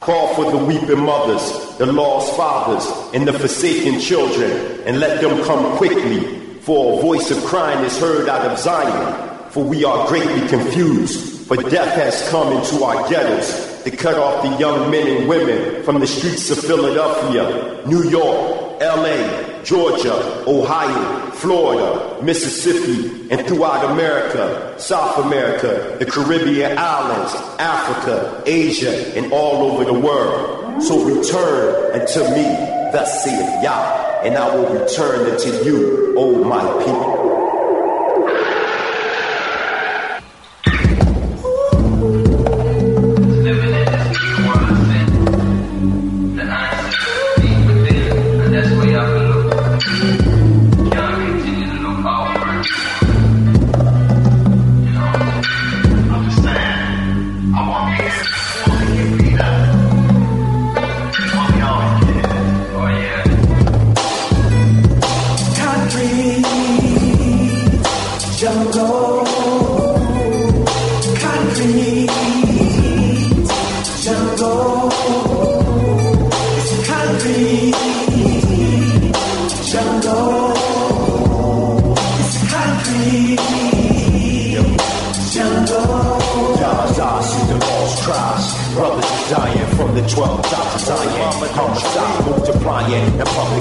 Call for the weeping mothers, the lost fathers, and the forsaken children, and let them come quickly. For a voice of crying is heard out of Zion. For we are greatly confused. For death has come into our ghettos to cut off the young men and women from the streets of Philadelphia, New York, LA, Georgia, Ohio, Florida, Mississippi, and throughout America, South America, the Caribbean islands, Africa, Asia, and all over the world. So return unto me, thus saith Yah, and I will return unto you, O my people.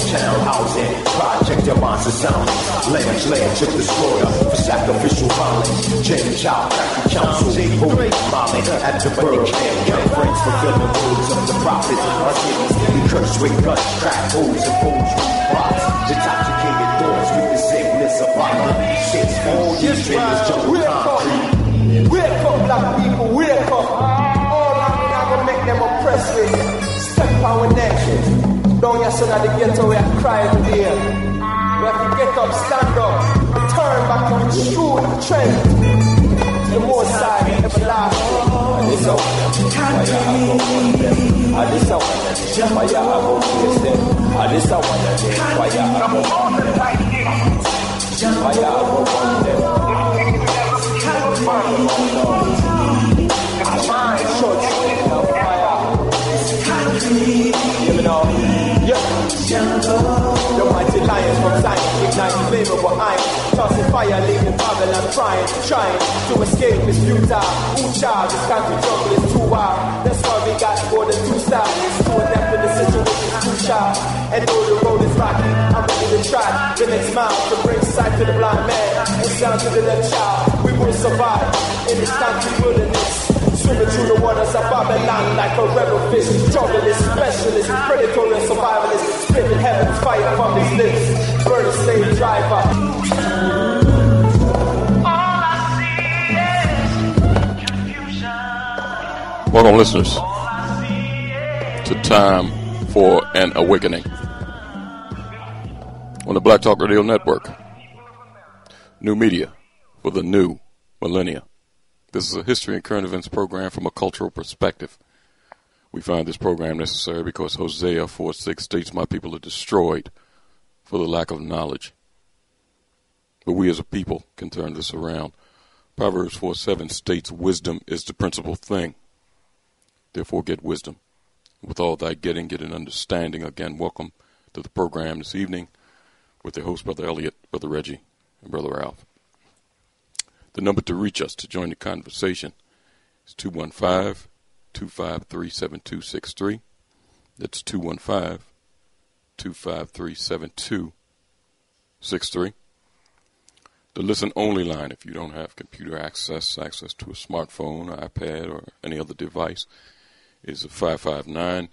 Town housing. Project your monster sound. Legislature took the spoil for sacrificial violence. James Child, Factory Council, Holy Molly at the burning camp. Young friends fulfilling words of the prophets. Our cities be cursed with guns, crack holes, and fools with. Intoxicated thoughts with the sickness of violence. Since all these figures jungle concrete. Wake up, black people, wake up. All I'm gonna make them oppress Down your son at the ghetto, we are crying today. We have to get up, stand up, turn back to the true trend. The more side, everlasting. This a fire, I go on them. Ah, this a one of them. Fire, I go face them. Ah, this a one of them. Fire, I go on them. Fire, I go on them. Fire, church, fire. The mighty lions from Zion ignite our iron. Tossing fire, leaving Babylon crying, trying to escape is futile. Ooh, child, this country jungle is too wild. That's why we got more than two styles. Too adept in the situation is too sharp. And though the road is rocky, I'm ready to try the next mile to bring sight to the blind man and sound to the deaf child. We will survive in this country wilderness. Swimming through the waters of Babylon like a rebel fish. Junglist, specialist, predatory and survivalist. Spitting heaven's fire from his lips. Burn slave driver. Welcome, listeners, to Time for an Awakening on the Black Talk Radio Network. New media for the new millennia. This is a history and current events program from a cultural perspective. We find this program necessary because Hosea 4 6 states, My people are destroyed for the lack of knowledge. But we as a people can turn this around. Proverbs 4 7 states, Wisdom is the principal thing. Therefore, get wisdom. With all thy getting, get an understanding. Again, welcome to the program this evening with your host, Brother Elliot, Brother Reggie, and Brother Ralph. The number to reach us to join the conversation is 215 253 7263. That's 215 253 7263. The listen only line, if you don't have computer access, access to a smartphone, iPad, or any other device, is 559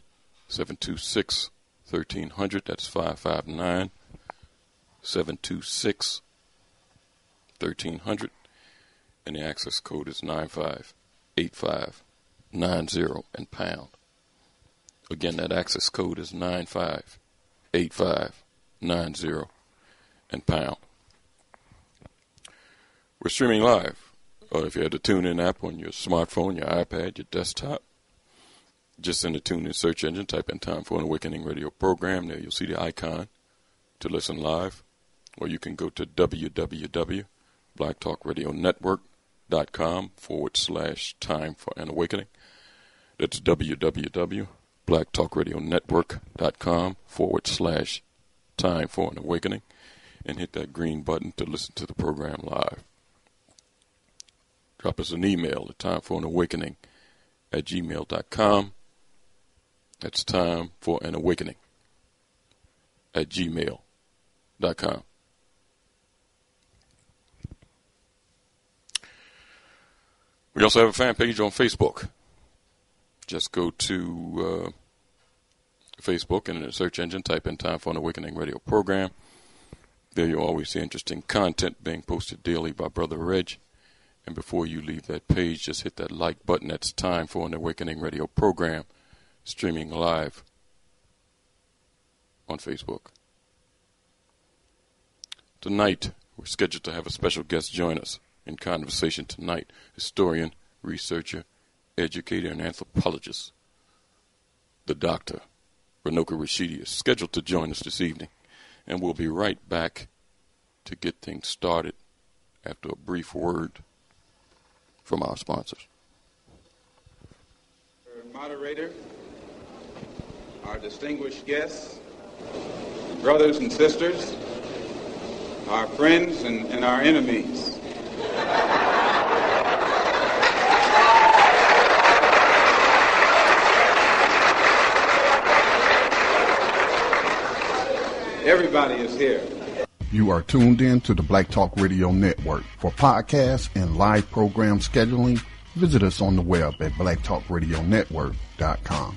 726 1300. That's 559 726 1300. And the access code is 958590 and pound. Again, that access code is 958590 and pound. We're streaming live. Uh, if you have the TuneIn app on your smartphone, your iPad, your desktop, just in the TuneIn search engine, type in Time for an Awakening radio program. There you'll see the icon to listen live. Or you can go to www.blacktalkradionetwork.com forward slash Time for an Awakening. That's www.blacktalkradionetwork.com forward slash Time for an Awakening. And hit that green button to listen to the program live. Drop us an email at Time for an Awakening at gmail.com. That's time for an awakening at gmail.com. We also have a fan page on Facebook. Just go to uh, Facebook and in the search engine type in Time for an Awakening radio program. There you'll always see interesting content being posted daily by Brother Reg. And before you leave that page, just hit that like button. That's Time for an Awakening radio program streaming live on Facebook. Tonight, we're scheduled to have a special guest join us in conversation tonight historian, researcher, educator, and anthropologist. The doctor, Runoko Rashidi, is scheduled to join us this evening, and we'll be right back to get things started after a brief word from our sponsors. Moderator, our distinguished guests, brothers and sisters, our friends and, and our enemies. Everybody is here. You are tuned in to the Black Talk Radio Network. For podcasts and live program scheduling, visit us on the web at blacktalkradionetwork.com.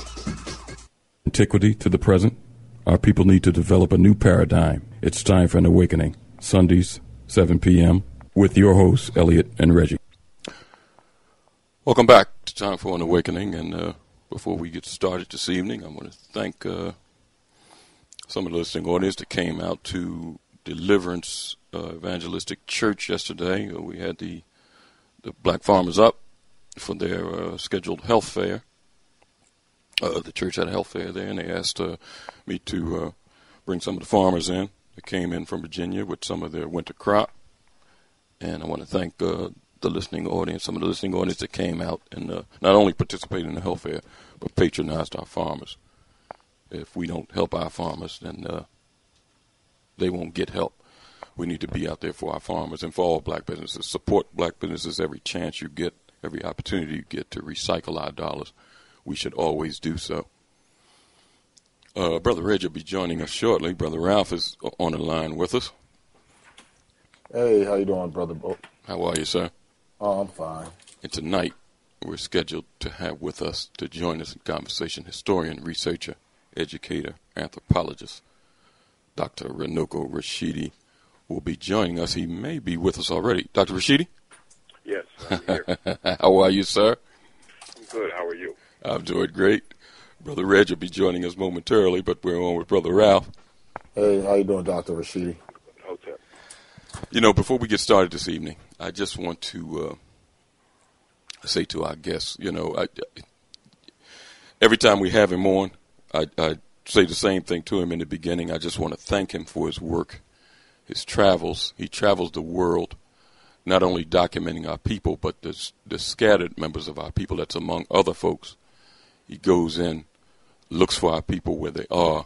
antiquity to the present, our people need to develop a new paradigm. It's time for an awakening. Sundays, 7 p.m., with your hosts, Elliot and Reggie. Welcome back to Time for an Awakening. And uh, before we get started this evening, I want to thank uh, some of the listening audience that came out to Deliverance uh, Evangelistic Church yesterday. We had the the Black Farmers up for their uh, scheduled health fair uh, the church had a health fair there, and they asked uh, me to uh, bring some of the farmers in that came in from Virginia with some of their winter crop. And I want to thank uh, the listening audience, some of the listening audience that came out and uh, not only participated in the health fair, but patronized our farmers. If we don't help our farmers, then uh, they won't get help. We need to be out there for our farmers and for all black businesses. Support black businesses every chance you get, every opportunity you get to recycle our dollars we should always do so. Uh, Brother Reg will be joining us shortly. Brother Ralph is on the line with us. Hey, how you doing, Brother Bo? How are you, sir? Oh, I'm fine. And tonight, we're scheduled to have with us to join us in conversation historian, researcher, educator, anthropologist, Dr. Runoko Rashidi, will be joining us. He may be with us already. Dr. Rashidi? Yes, I'm here. How are you, sir? I'm good. How are you? I'm doing great. Brother Reg will be joining us momentarily, but we're on with Brother Ralph. Hey, how you doing, Dr. Rashidi? Hotel. You know, before we get started this evening, I just want to uh, say to our guests, you know, I, every time we have him on, I, I say the same thing to him in the beginning. I just want to thank him for his work, his travels. He travels the world, not only documenting our people, but the, the scattered members of our people that's among other folks. He goes in, looks for our people where they are.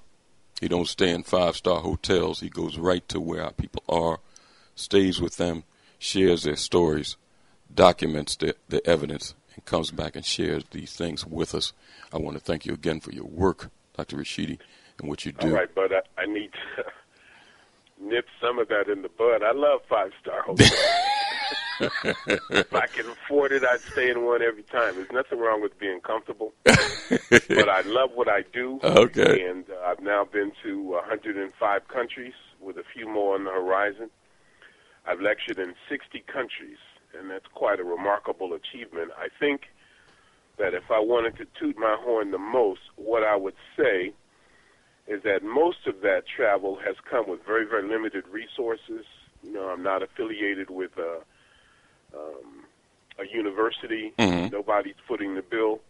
He don't stay in five-star hotels. He goes right to where our people are, stays with them, shares their stories, documents the, the evidence, and comes back and shares these things with us. I want to thank you again for your work, Dr. Rashidi, and what you do. All right, but I, I need to nip some of that in the bud. I love five star hotels. if I can afford it, I'd stay in one every time. There's nothing wrong with being comfortable, but I love what I do. Okay. And uh, I've now been to 105 countries, with a few more on the horizon. I've lectured in 60 countries, and that's quite a remarkable achievement. I think that if I wanted to toot my horn the most, what I would say is that most of that travel has come with very, very limited resources. You know, I'm not affiliated with a, um, a university. Mhm. Nobody's footing the bill.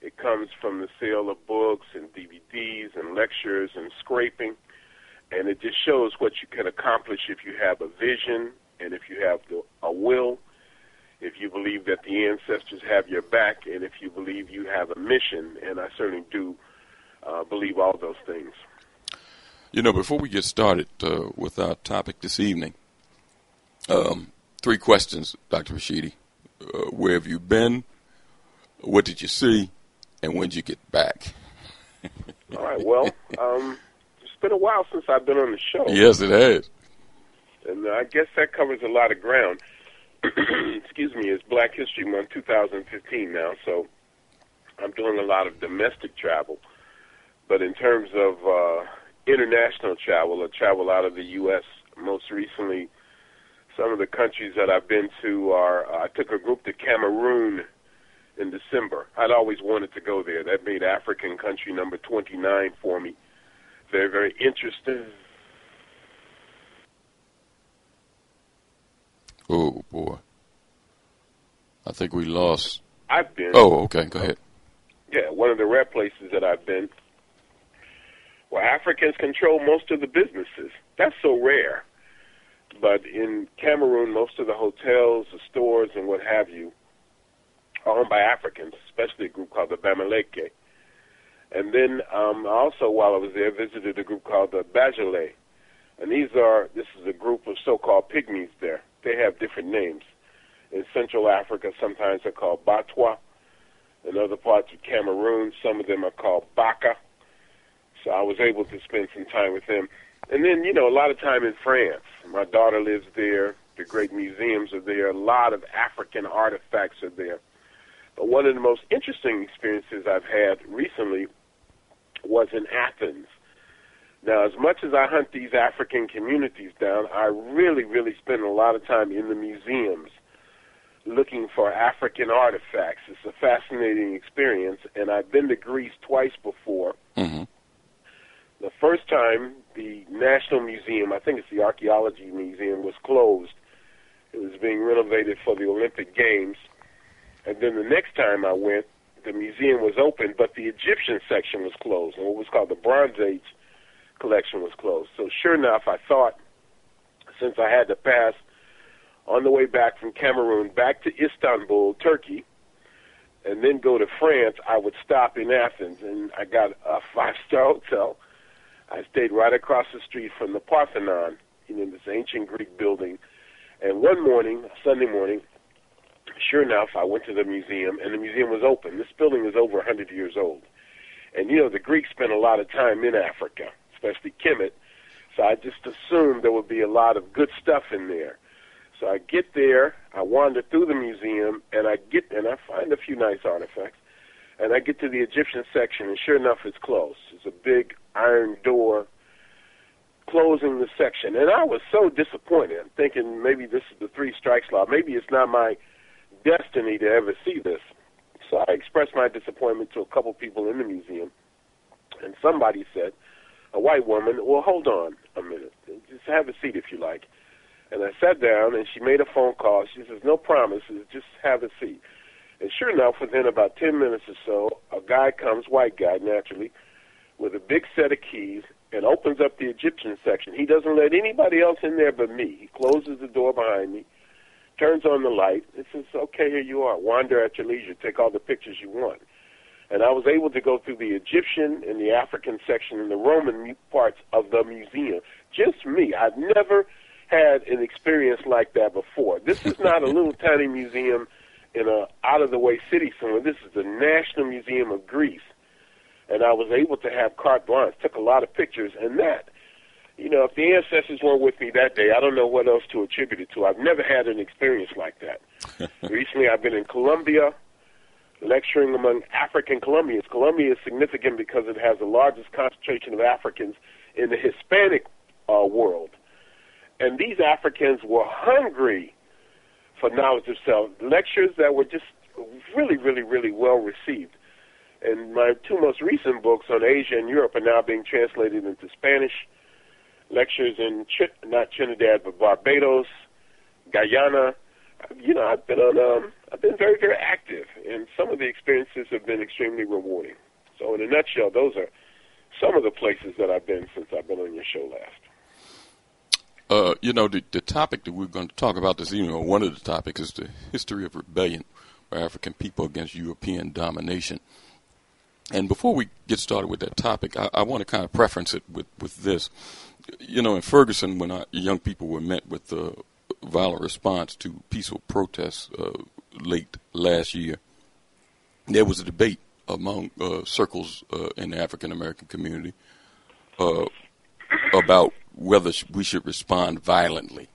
It comes from the sale of books and DVDs and lectures and scraping. And it just shows what you can accomplish if you have a vision and if you have the, a will, if you believe that the ancestors have your back, and if you believe you have a mission. And I certainly do uh, believe all those things. You know, before we get started uh, with our topic this evening, um, three questions, Dr. Rashidi. Uh, where have you been? What did you see? And when did you get back? All right. Well, um, it's been a while since I've been on the show. Yes, it has. And I guess that covers a lot of ground. Excuse me, it's Black History Month 2015 now, so I'm doing a lot of domestic travel. But in terms of uh, international travel, or travel out of the U.S., most recently, some of the countries that I've been to are uh, I took a group to Cameroon in December. I'd always wanted to go there. That made African country number 29 for me. Very, very interesting. Oh, boy. I think we lost. I've been. Oh, okay. Go ahead. Yeah, one of the rare places that I've been where Africans control most of the businesses. That's so rare. But in Cameroon, most of the hotels, the stores, and what have you are owned by Africans, especially a group called the Bamileke. And then um, also, while I was there, visited a group called the Bajale. And these are, this is a group of so-called pygmies there. They have different names. In Central Africa, sometimes they're called Batwa. In other parts of Cameroon, some of them are called Baka. So I was able to spend some time with them. And then, you know, a lot of time in France. My daughter lives there. The great museums are there. A lot of African artifacts are there. But one of the most interesting experiences I've had recently was in Athens. Now, as much as I hunt these African communities down, I really, really spend a lot of time in the museums looking for African artifacts. It's a fascinating experience, and I've been to Greece twice before. Mm-hmm. The first time, the National Museum, I think it's the Archaeology Museum, was closed. It was being renovated for the Olympic Games. And then the next time I went, the museum was open, but the Egyptian section was closed, and what was called the Bronze Age collection was closed. So sure enough, I thought, since I had to pass on the way back from Cameroon back to Istanbul, Turkey, and then go to France, I would stop in Athens, and I got a five-star hotel. I stayed right across the street from the Parthenon, you know, this ancient Greek building. And one morning, Sunday morning, sure enough, I went to the museum, and the museum was open. This building is over 100 years old. And, you know, the Greeks spent a lot of time in Africa, especially Kemet, so I just assumed there would be a lot of good stuff in there. So I get there, I wander through the museum, and I get and I find a few nice artifacts. And I get to the Egyptian section, and sure enough, it's closed. It's a big iron door closing the section, and I was so disappointed. I'm thinking maybe this is the three strikes law. Maybe it's not my destiny to ever see this. So I expressed my disappointment to a couple people in the museum, and somebody said, a white woman, well, hold on a minute. Just have a seat if you like. And I sat down, and she made a phone call. She says, no promises, just have a seat. And sure enough, within about 10 minutes or so, a guy comes, white guy, naturally, with a big set of keys and opens up the Egyptian section. He doesn't let anybody else in there but me. He closes the door behind me, turns on the light, and says, okay, here you are. Wander at your leisure. Take all the pictures you want. And I was able to go through the Egyptian and the African section and the Roman parts of the museum. Just me. I've never had an experience like that before. This is not a little tiny museum in a out of the way city somewhere. This is the National Museum of Greece. And I was able to have carte blanche, took a lot of pictures, and that, you know, if the ancestors weren't with me that day, I don't know what else to attribute it to. I've never had an experience like that. Recently, I've been in Colombia, lecturing among African Colombians. Colombia is significant because it has the largest concentration of Africans in the Hispanic uh, world. And these Africans were hungry for knowledge of self. Lectures that were just really, really, really well received. And my two most recent books on Asia and Europe are now being translated into Spanish. Lectures in not Trinidad but Barbados, Guyana. You know, I've been on. Um, I've been very, very active, and some of the experiences have been extremely rewarding. So, in a nutshell, those are some of the places that I've been since I've been on your show last. Uh, you know, the, the topic that we're going to talk about this evening, or one of the topics, is the history of rebellion by African people against European domination. And before we get started with that topic, I, I want to kind of preference it with, with this. You know, in Ferguson, when our young people were met with the violent response to peaceful protests uh, late last year, there was a debate among uh, circles uh, in the African American community uh, about whether we should respond violently.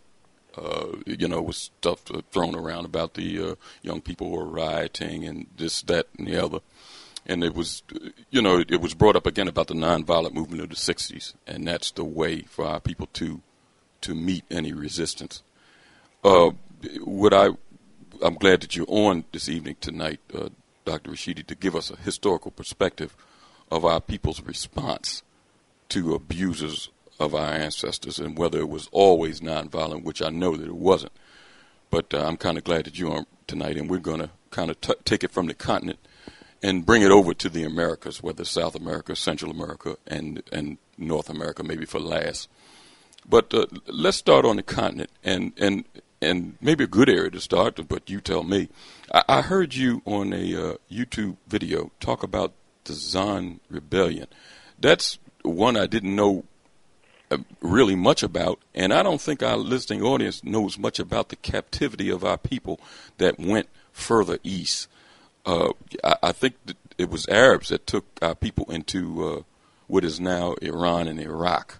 Uh, you know, with stuff thrown around about the uh, young people who are rioting and this, that, and the other. And it was, you know, it was brought up again about the nonviolent movement of the '60s, and that's the way for our people to to meet any resistance. Uh, what I, I'm glad that you're on this evening tonight, uh, Dr. Rashidi, to give us a historical perspective of our people's response to abusers of our ancestors and whether it was always nonviolent, which I know that it wasn't. But uh, I'm kind of glad that you're on tonight, and we're going to kind of take it from the continent and bring it over to the Americas, whether South America, Central America, and and North America, maybe for last. But uh, let's start on the continent, and and and maybe a good area to start. But you tell me. I, I heard you on a uh, YouTube video talk about the Zanj Rebellion. That's one I didn't know really much about, and I don't think our listening audience knows much about the captivity of our people that went further east uh, I, I, think it was Arabs that took our people into uh, what is now Iran and Iraq.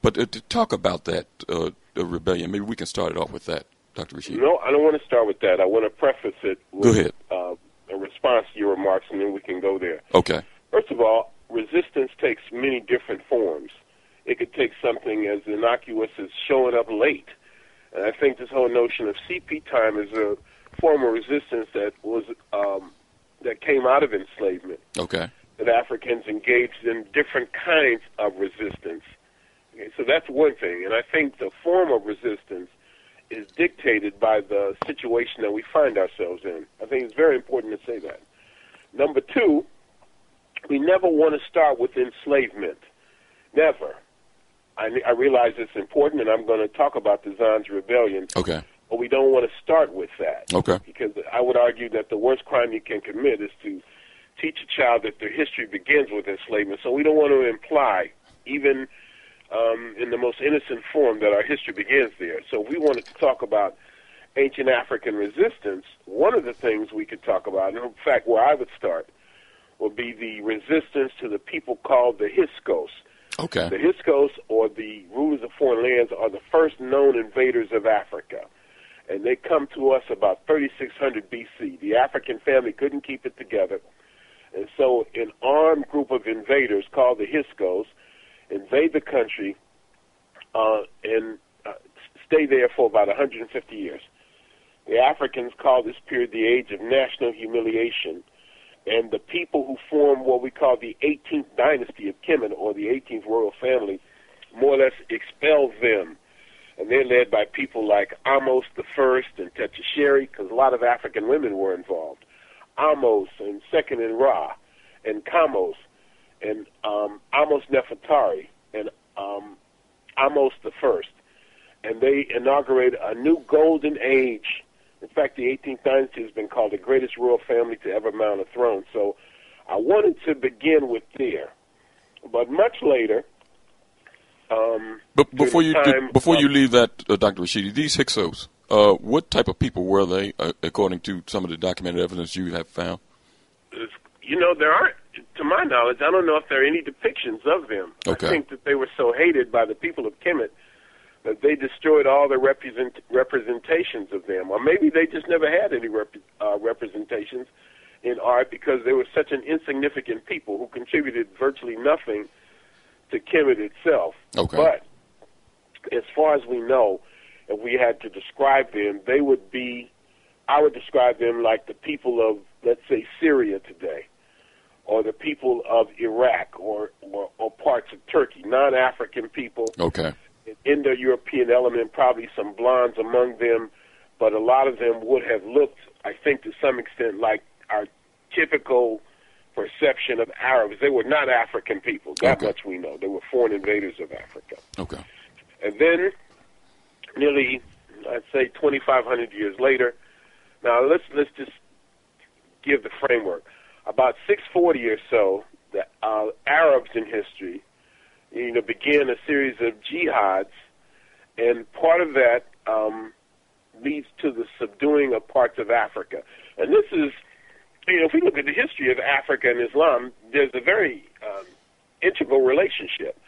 But uh, to talk about that uh, the rebellion, maybe we can start it off with that, Dr. Rashid. No, I don't want to start with that. I want to preface it with go ahead. Uh, a response to your remarks, and then we can go there. Okay. First of all, resistance takes many different forms. It could take something as innocuous as showing up late. And I think this whole notion of CP time is a form of resistance that was um, that came out of enslavement. Okay. That Africans engaged in different kinds of resistance. Okay, so that's one thing, and I think the form of resistance is dictated by the situation that we find ourselves in. I think it's very important to say that. Number two, we never want to start with enslavement. Never. I, I realize it's important, and I'm going to talk about the Zanj rebellion. Okay but we don't want to start with that. Okay. Because I would argue that the worst crime you can commit is to teach a child that their history begins with enslavement. So we don't want to imply, even um, in the most innocent form, that our history begins there. So we wanted to talk about ancient African resistance. One of the things we could talk about, and in fact, where I would start, would be the resistance to the people called the Hyksos. Okay. The Hyksos, or the rulers of foreign lands, are the first known invaders of Africa and they come to us about 3600 BC. The African family couldn't keep it together, and so an armed group of invaders called the Hyksos invade the country uh, and uh, stay there for about 150 years. The Africans call this period the age of national humiliation. And the people who form what we call the 18th dynasty of Kemet, or the 18th royal family, more or less expel them. And they're led by people like Ahmose the First and Tetisheri, because a lot of African women were involved. Amos and Second and Ra, and Kamose, and um, Ahmose Nefertari, and um, Ahmose the First. And they inaugurate a new golden age. In fact, the 18th dynasty has been called the greatest royal family to ever mount a throne. So I wanted to begin with there. But much later, um, But before you do, before of- you leave that, uh, Dr. Rashidi, these Hyksos, uh, what type of people were they, uh, according to some of the documented evidence you have found? you know, there aren't, to my knowledge, I don't know if there are any depictions of them. Okay. I think that they were so hated by the people of Kemet that they destroyed all the represent, representations of them, or maybe they just never had any rep, uh, representations in art because they were such an insignificant people who contributed virtually nothing to Kemet itself. Okay. But as far as we know, if we had to describe them, they would be, I would describe them like the people of, let's say, Syria today, or the people of Iraq, or, or, or parts of Turkey, non African people, Okay. An Indo European element, probably some blondes among them, but a lot of them would have looked, I think, to some extent like our typical perception of Arabs. They were not African people. That Okay. much we know. They were foreign invaders of Africa. Okay. And then, nearly, I'd say, 2,500 years later. Now let's let's just give the framework. About 640 or so, the uh, Arabs in history, you know, began a series of jihads, and part of that um, leads to the subduing of parts of Africa. And this is, you know, if we look at the history of Africa and Islam, there's a very um, integral relationship.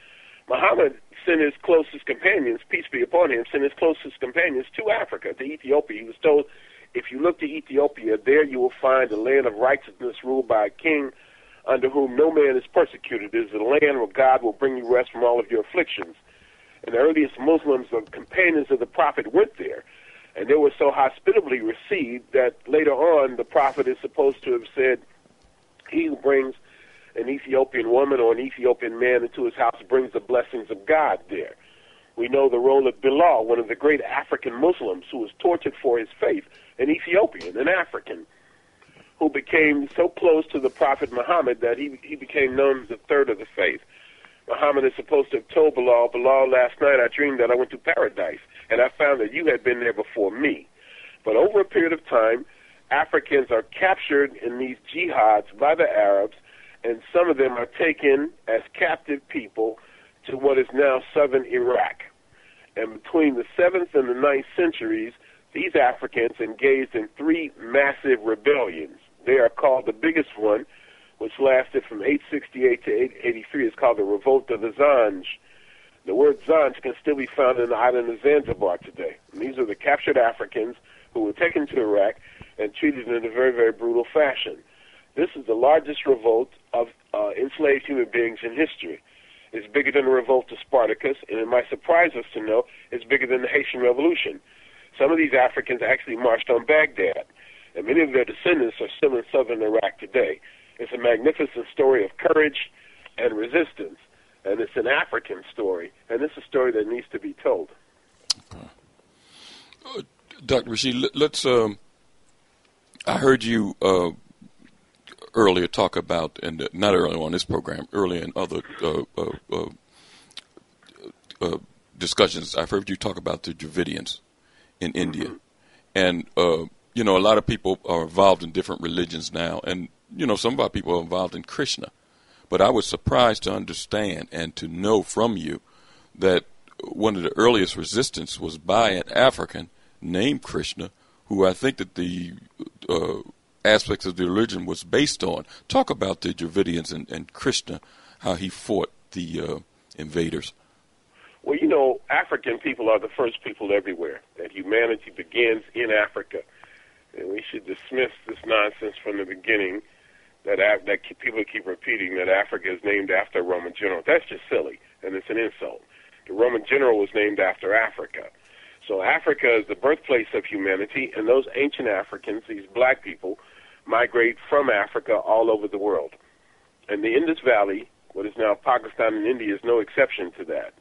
Muhammad sent his closest companions, peace be upon him, sent his closest companions to Africa, to Ethiopia. He was told, if you look to Ethiopia, there you will find a land of righteousness ruled by a king under whom no man is persecuted. It is a land where God will bring you rest from all of your afflictions. And the earliest Muslims, the companions of the Prophet, went there. And they were so hospitably received that later on the Prophet is supposed to have said, He who brings an Ethiopian woman or an Ethiopian man into his house brings the blessings of God there. We know the role of Bilal, one of the great African Muslims who was tortured for his faith, an Ethiopian, an African, who became so close to the Prophet Muhammad that he, he became known as the third of the faith. Muhammad is supposed to have told Bilal, Bilal, last night I dreamed that I went to paradise, and I found that you had been there before me. But over a period of time, Africans are captured in these jihads by the Arabs, and some of them are taken as captive people to what is now southern Iraq. And between the 7th and the ninth centuries, these Africans engaged in three massive rebellions. They are called the biggest one, which lasted from 868 to 883, is called the Revolt of the Zanj. The word Zanj can still be found in the island of Zanzibar today. And these are the captured Africans who were taken to Iraq and treated in a very, very brutal fashion. This is the largest revolt of uh, enslaved human beings in history. It's bigger than the revolt of Spartacus, and it might surprise us to know it's bigger than the Haitian Revolution. Some of these Africans actually marched on Baghdad, and many of their descendants are still in southern Iraq today. It's a magnificent story of courage and resistance, and it's an African story, and it's a story that needs to be told. Dr. Rashid, let- let's. Um, I heard you uh, earlier talk about, and not earlier on this program, earlier in other uh, uh, uh, uh, discussions, I've heard you talk about the Dravidians in India, and uh, you know a lot of people are involved in different religions now, and you know some of our people are involved in Krishna, but I was surprised to understand and to know from you that one of the earliest resistance was by an African named Krishna, who I think that the uh, aspects of the religion was based on. Talk about the Dravidians and, and Krishna, how he fought the uh, invaders. Well, you know, African people are the first people everywhere. That humanity begins in Africa, and we should dismiss this nonsense from the beginning. That Af- that people keep repeating that Africa is named after a Roman general. That's just silly, and it's an insult. The Roman general was named after Africa. So Africa is the birthplace of humanity, and those ancient Africans, these black people, migrate from Africa all over the world. And the Indus Valley, what is now Pakistan and India, is no exception to that.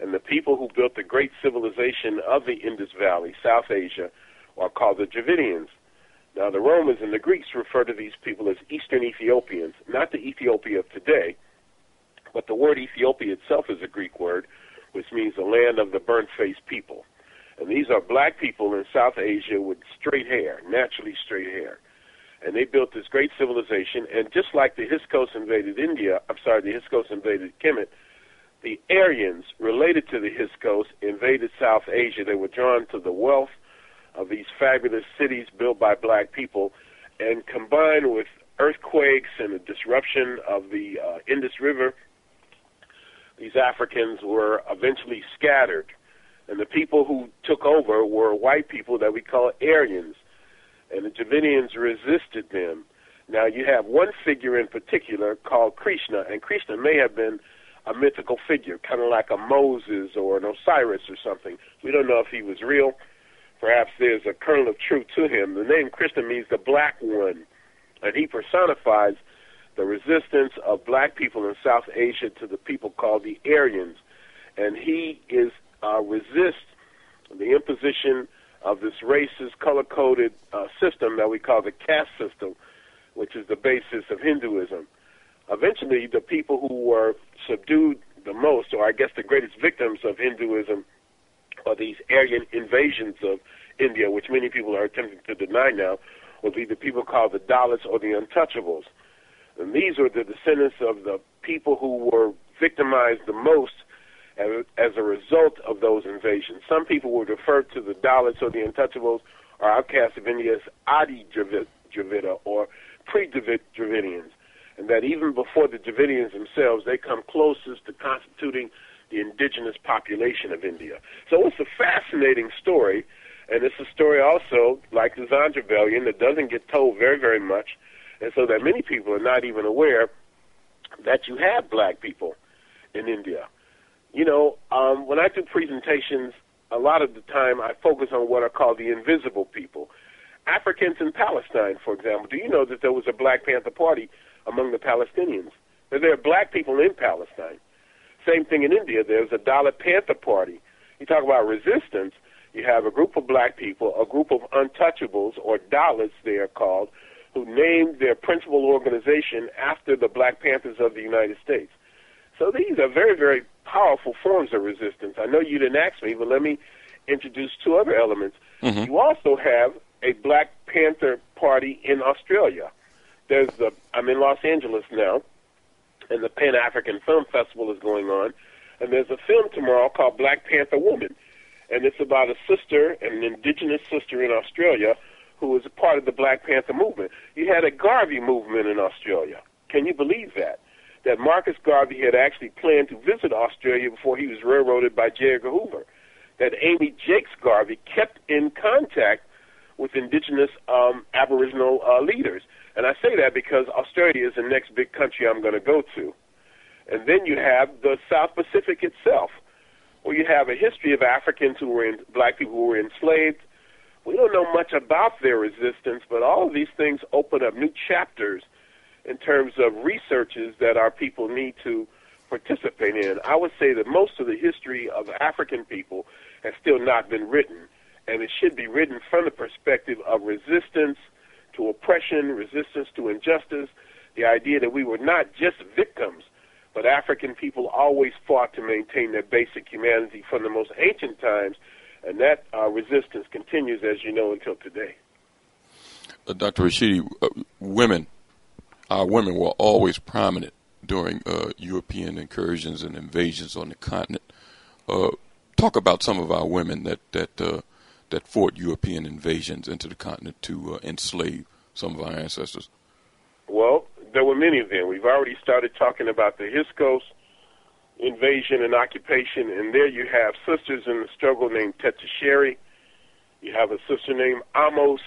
And the people who built the great civilization of the Indus Valley, South Asia, are called the Dravidians. Now, the Romans and the Greeks refer to these people as Eastern Ethiopians, not the Ethiopia of today, but the word Ethiopia itself is a Greek word, which means the land of the burnt-faced people. And these are black people in South Asia with straight hair, naturally straight hair. And they built this great civilization, and just like the Hyksos invaded India, I'm sorry, the Hyksos invaded Kemet, the Aryans related to the Hyksos invaded South Asia. They were drawn to the wealth of these fabulous cities built by black people, and combined with earthquakes and the disruption of the uh, Indus River, these Africans were eventually scattered. And the people who took over were white people that we call Aryans. And the Dravidians resisted them. Now, you have one figure in particular called Krishna, and Krishna may have been a mythical figure, kind of like a Moses or an Osiris or something. We don't know if he was real. Perhaps there's a kernel of truth to him. The name Krishna means the black one, and he personifies the resistance of black people in South Asia to the people called the Aryans. And he is uh, resists the imposition of this racist, color-coded uh, system that we call the caste system, which is the basis of Hinduism. Eventually, the people who were subdued the most, or I guess the greatest victims of Hinduism, are these Aryan invasions of India, which many people are attempting to deny now, be the people called the Dalits or the Untouchables. And these are the descendants of the people who were victimized the most as, as a result of those invasions. Some people would refer to the Dalits or the Untouchables or outcasts of India as Adi Dravida or pre-Dravidians. And that even before the Dravidians themselves, they come closest to constituting the indigenous population of India. So it's a fascinating story, and it's a story also, like the Zanj Rebellion, that doesn't get told very, very much, and so that many people are not even aware that you have black people in India. You know, um, when I do presentations, a lot of the time I focus on what are called the invisible people. Africans in Palestine, for example. Do you know that there was a Black Panther Party among the Palestinians? That there are black people in Palestine. Same thing in India. There's a Dalit Panther Party. You talk about resistance. You have a group of black people, a group of untouchables, or Dalits they are called, who named their principal organization after the Black Panthers of the United States. So these are very, very powerful forms of resistance. I know you didn't ask me, but let me introduce two other elements. Mm-hmm. You also have a Black Panther Party in Australia. There's the I'm in Los Angeles now, and the Pan African Film Festival is going on, and there's a film tomorrow called Black Panther Woman, and it's about a sister, an indigenous sister in Australia, who was a part of the Black Panther movement. You had a Garvey movement in Australia. Can you believe that? That Marcus Garvey had actually planned to visit Australia before he was railroaded by J. Edgar Hoover. That Amy Jacques Garvey kept in contact with indigenous um, Aboriginal uh, leaders. And I say that because Australia is the next big country I'm going to go to. And then you have the South Pacific itself, where you have a history of Africans who were in, black people who were enslaved. We don't know much about their resistance, but all of these things open up new chapters in terms of researches that our people need to participate in. I would say that most of the history of African people has still not been written, and it should be written from the perspective of resistance to oppression, resistance to injustice, the idea that we were not just victims, but African people always fought to maintain their basic humanity from the most ancient times, and that uh, resistance continues, as you know, until today. Uh, Dr. Rashidi, uh, women, our women were always prominent during uh, European incursions and invasions on the continent. Uh, talk about some of our women that that uh, that fought European invasions into the continent to enslave some of our ancestors. Well, there were many of them. We've already started talking about the Hyksos invasion and occupation, and there you have sisters in the struggle named Tetisheri. You have a sister named Ahmose,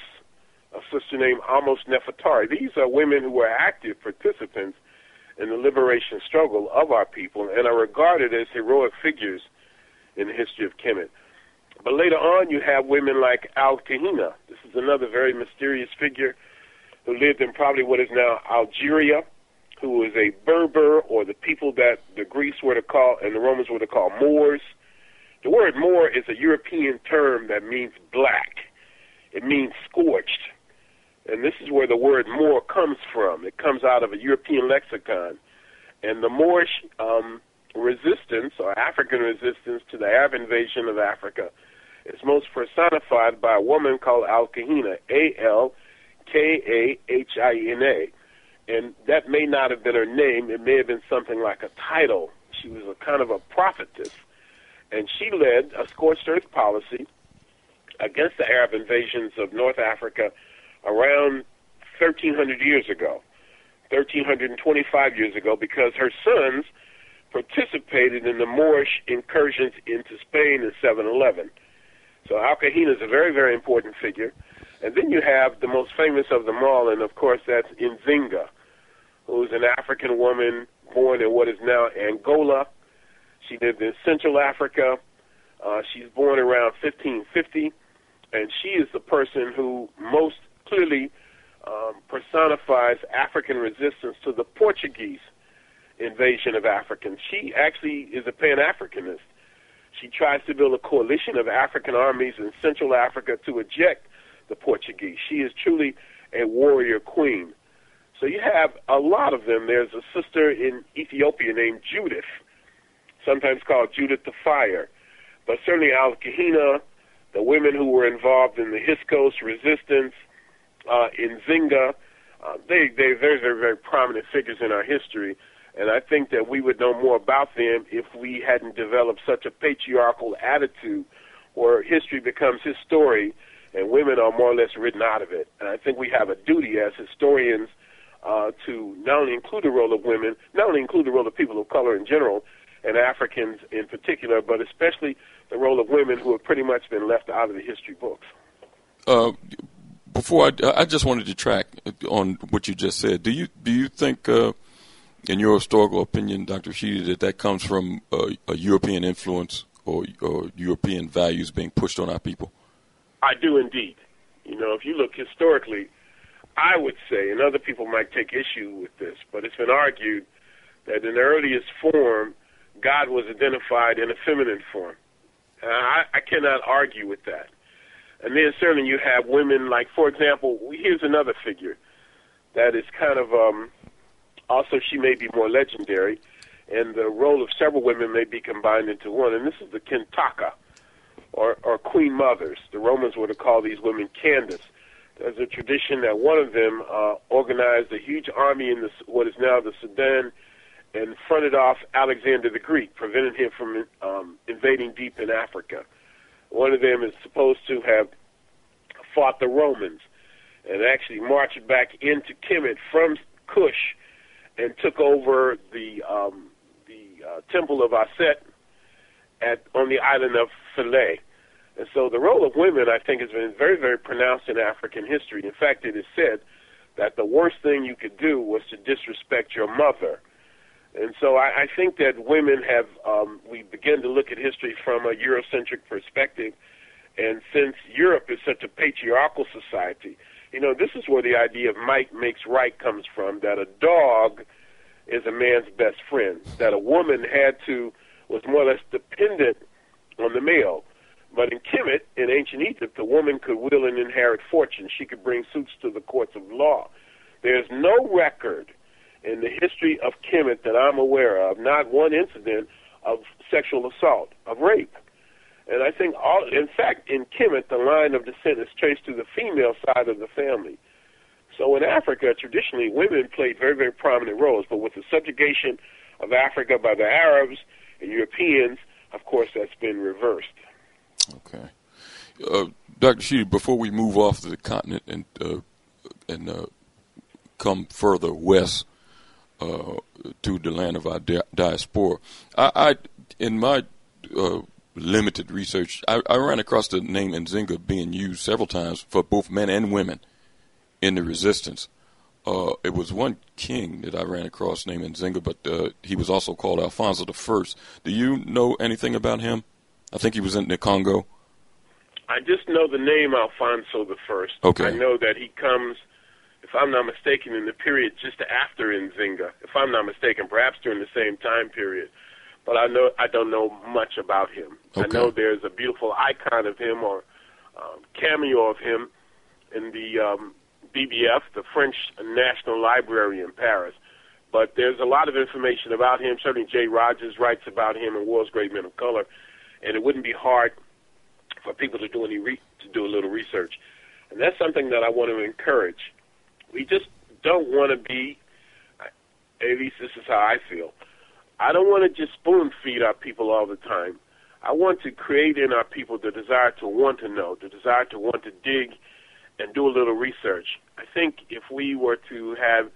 a sister named Ahmose Nefertari. These are women who were active participants in the liberation struggle of our people and are regarded as heroic figures in the history of Kemet. But later on, you have women like Al Kahina. This is another very mysterious figure who lived in probably what is now Algeria, who was a Berber, or the people that the Greeks were to call and the Romans were to call Moors. The word Moor is a European term that means black. It means scorched. And this is where the word Moor comes from. It comes out of a European lexicon. And the Moorish um, resistance, or African resistance to the Arab invasion of Africa, is most personified by a woman called Al Kahina, A L K A H I N A. And that may not have been her name, it may have been something like a title. She was a kind of a prophetess. And she led a scorched earth policy against the Arab invasions of North Africa around 1300 years ago, 1325 years ago, because her sons participated in the Moorish incursions into Spain in 711. So Al Kahina is a very, very important figure. And then you have the most famous of them all, and of course that's Nzinga, who's an African woman born in what is now Angola. She lived in Central Africa. Uh, she's born around 1550, and she is the person who most clearly um, personifies African resistance to the Portuguese invasion of Africans. She actually is a Pan Africanist. She tries to build a coalition of African armies in Central Africa to eject the Portuguese. She is truly a warrior queen. So you have a lot of them. There's a sister in Ethiopia named Judith, sometimes called Judith the Fire. But certainly Al Kahina, the women who were involved in the Hyksos resistance, uh, Nzinga, uh, they, they, they're very, very prominent figures in our history. And I think that we would know more about them if we hadn't developed such a patriarchal attitude where history becomes his story and women are more or less written out of it. And I think we have a duty as historians uh, to not only include the role of women, not only include the role of people of color in general, and Africans in particular, but especially the role of women who have pretty much been left out of the history books. Uh, before I, I just wanted to track on what you just said. Do you do you think, uh, in your historical opinion, Dr. Sheedy, that that comes from a European influence or, or European values being pushed on our people? I do indeed. You know, if you look historically, I would say, and other people might take issue with this, but it's been argued that in the earliest form, God was identified in a feminine form. And I, I cannot argue with that. And then certainly you have women like, for example, here's another figure that is kind of, um, also she may be more legendary, and the role of several women may be combined into one, and this is the Kentake or, or queen mothers. The Romans would have called these women Candace. There's a tradition that one of them uh, organized a huge army in the, what is now the Sudan and fronted off Alexander the Greek, preventing him from um, invading deep in Africa. One of them is supposed to have fought the Romans and actually marched back into Kemet from Kush and took over the um, the uh, temple of Aset at on the island of Philae. And so the role of women, I think, has been very, very pronounced in African history. In fact, it is said that the worst thing you could do was to disrespect your mother. And so I, I think that women have, um, we begin to look at history from a Eurocentric perspective. And since Europe is such a patriarchal society, you know, this is where the idea of might makes right comes from, that a dog is a man's best friend, that a woman had to, was more or less dependent on the male. But in Kemet, in ancient Egypt, a woman could will and inherit fortune. She could bring suits to the courts of law. There's no record in the history of Kemet that I'm aware of, not one incident of sexual assault, of rape. And I think all, in fact, in Kemet, the line of descent is traced to the female side of the family. So in Africa, traditionally, women played very, very prominent roles. But with the subjugation of Africa by the Arabs and Europeans, of course, that's been reversed. Okay. Uh, Dr. Sheedy, before we move off the continent and uh, and uh, come further west uh, to the land of our di- diaspora, I, I in my uh, limited research, I, I, ran across the name Nzinga being used several times for both men and women in the resistance. Uh, it was one king that I ran across named Nzinga, but he was also called Alfonso the First. Do you know anything about him? I think he was in the Congo. I just know the name Alfonso the First. Okay. I know that he comes, if I'm not mistaken, in the period just after Nzinga. If I'm not mistaken, perhaps during the same time period. But I know I don't know much about him. Okay. I know there's a beautiful icon of him or um, cameo of him in the um, BNF, the French National Library in Paris. But there's a lot of information about him. Certainly, Jay Rogers writes about him in World's Great Men of Color, and it wouldn't be hard for people to do any re- to do a little research. And that's something that I want to encourage. We just don't want to be. Uh, at least this is how I feel. I don't want to just spoon feed our people all the time. I want to create in our people the desire to want to know, the desire to want to dig and do a little research. I think if we were to have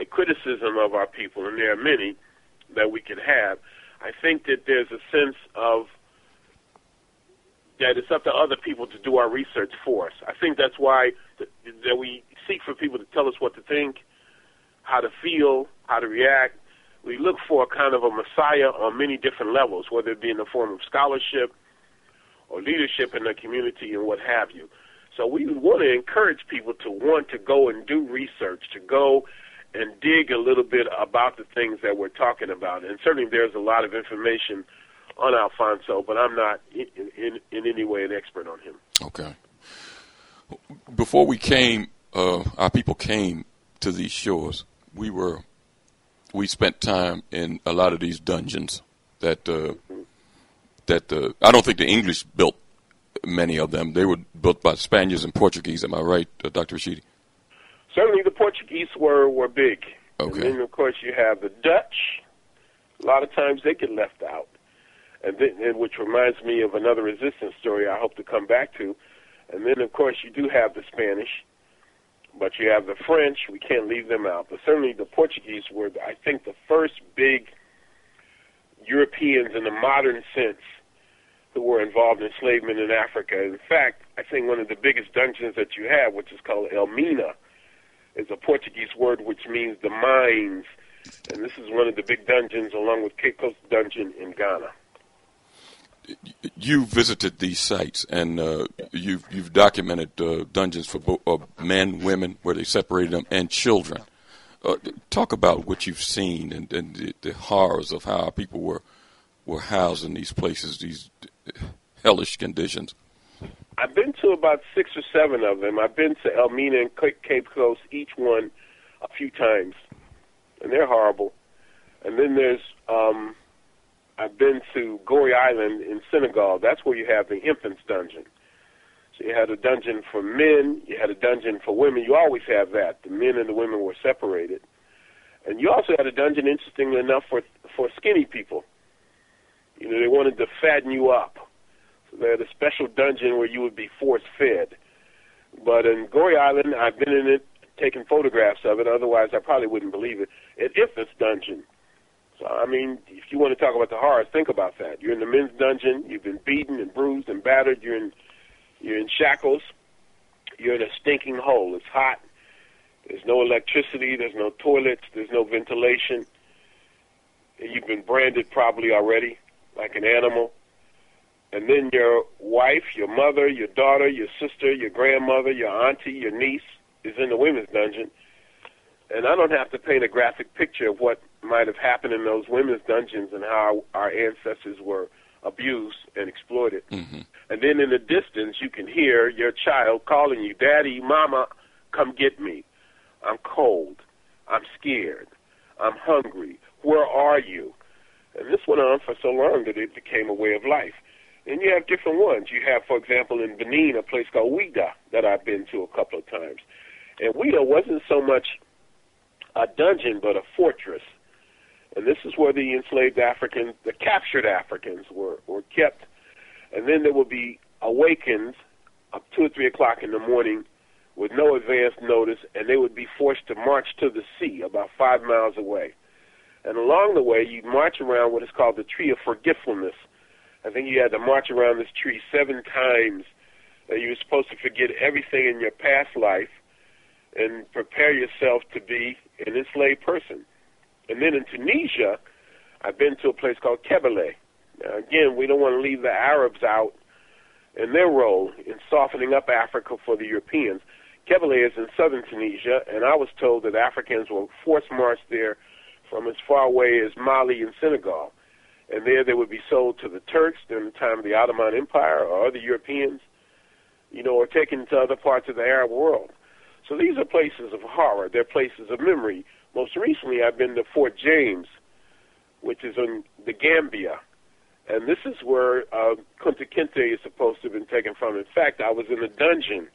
a criticism of our people, and there are many that we could have, I think that there's a sense of that it's up to other people to do our research for us. I think that's why th- that we seek for people to tell us what to think, how to feel, how to react. We look for kind of a messiah on many different levels, whether it be in the form of scholarship or leadership in the community and what have you. So we want to encourage people to want to go and do research, to go and dig a little bit about the things that we're talking about. And certainly there's a lot of information on Alfonso, but I'm not in, in, in any way an expert on him. Okay. Before we came, uh, our people came to these shores. We were, we spent time in a lot of these dungeons that uh, that uh, I don't think the English built many of them. They were built by Spaniards and Portuguese. Am I right, uh, Dr. Rashidi? Certainly the Portuguese were, were big. Okay. And then, of course, you have the Dutch. A lot of times they get left out. And then, and which reminds me of another resistance story I hope to come back to. And then, of course, you do have the Spanish, but you have the French. We can't leave them out. But certainly the Portuguese were, I think, the first big Europeans in the modern sense who were involved in enslavement in Africa. In fact, I think one of the biggest dungeons that you have, which is called El Mina, is a Portuguese word which means the mines. And this is one of the big dungeons along with Cape Coast Dungeon in Ghana. You visited these sites and uh, you've you've documented uh, dungeons for bo- uh, men, women, where they separated them, and children. Uh, talk about what you've seen and, and the, the horrors of how people were were housed in these places, these hellish conditions. I've been to about six or seven of them. I've been to Elmina and Cape Coast, each one a few times, and they're horrible. And then there's um, I've been to Goree Island in Senegal. That's where you have the infants dungeon. So you had a dungeon for men, you had a dungeon for women. You always have that. The men and the women were separated. And you also had a dungeon, interestingly enough, for for skinny people. You know, they wanted to fatten you up. So they had a special dungeon where you would be force fed. But in Goree Island, I've been in it, taking photographs of it. Otherwise, I probably wouldn't believe it. An infants dungeon. So, I mean, if you want to talk about the horrors, think about that. You're in the men's dungeon. You've been beaten and bruised and battered. You're in, you're in shackles. You're in a stinking hole. It's hot. There's no electricity. There's no toilets. There's no ventilation. And you've been branded probably already like an animal. And then your wife, your mother, your daughter, your sister, your grandmother, your auntie, your niece is in the women's dungeon. And I don't have to paint a graphic picture of what might have happened in those women's dungeons and how our ancestors were abused and exploited. Mm-hmm. And then in the distance, you can hear your child calling you, Daddy, Mama, come get me. I'm cold. I'm scared. I'm hungry. Where are you? And this went on for so long that it became a way of life. And you have different ones. You have, for example, in Benin, a place called Ouidah that I've been to a couple of times. And Ouidah wasn't so much a dungeon, but a fortress. And this is where the enslaved Africans, the captured Africans, were, were kept. And then they would be awakened up two or three o'clock in the morning with no advance notice, and they would be forced to march to the sea about five miles away. And along the way, you'd march around what is called the Tree of Forgetfulness. I think you had to march around this tree seven times. And you were supposed to forget everything in your past life and prepare yourself to be an enslaved person. And then in Tunisia, I've been to a place called Kebili. Now, again, we don't want to leave the Arabs out in their role in softening up Africa for the Europeans. Kebili is in southern Tunisia, and I was told that Africans will force march there from as far away as Mali and Senegal. And there they would be sold to the Turks during the time of the Ottoman Empire or other Europeans, you know, or taken to other parts of the Arab world. So these are places of horror. They're places of memory. Most recently, I've been to Fort James, which is in the Gambia. And this is where uh, Kunta Kinte is supposed to have been taken from. In fact, I was in a dungeon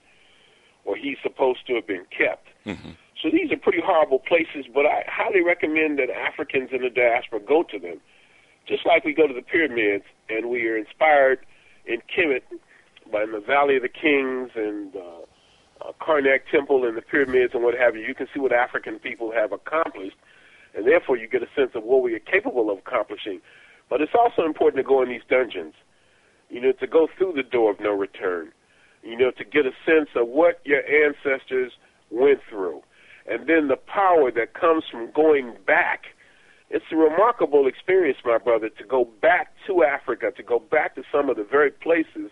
where he's supposed to have been kept. Mm-hmm. So these are pretty horrible places, but I highly recommend that Africans in the diaspora go to them. Just like we go to the pyramids and we are inspired in Kemet by the Valley of the Kings and uh, uh, Karnak Temple and the pyramids and what have you, you can see what African people have accomplished, and therefore you get a sense of what we are capable of accomplishing. But it's also important to go in these dungeons, you know, to go through the door of no return, you know, to get a sense of what your ancestors went through and then the power that comes from going back. It's a remarkable experience, my brother, to go back to Africa, to go back to some of the very places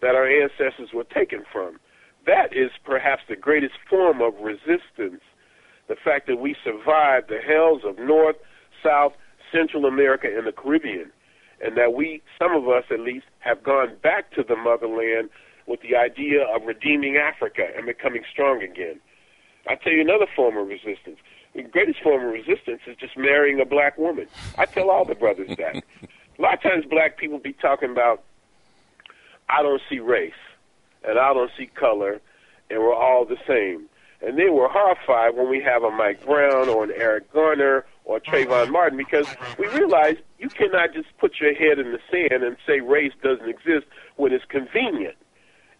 that our ancestors were taken from. That is perhaps the greatest form of resistance. The fact that we survived the hells of North, South, Central America, and the Caribbean, and that we, some of us at least, have gone back to the motherland with the idea of redeeming Africa and becoming strong again. I'll tell you another form of resistance. The greatest form of resistance is just marrying a black woman. I tell all the brothers that. a lot of times black people be talking about, I don't see race, and I don't see color, and we're all the same. And then we're horrified when we have a Mike Brown or an Eric Garner or Trayvon Martin because we realize you cannot just put your head in the sand and say race doesn't exist when it's convenient.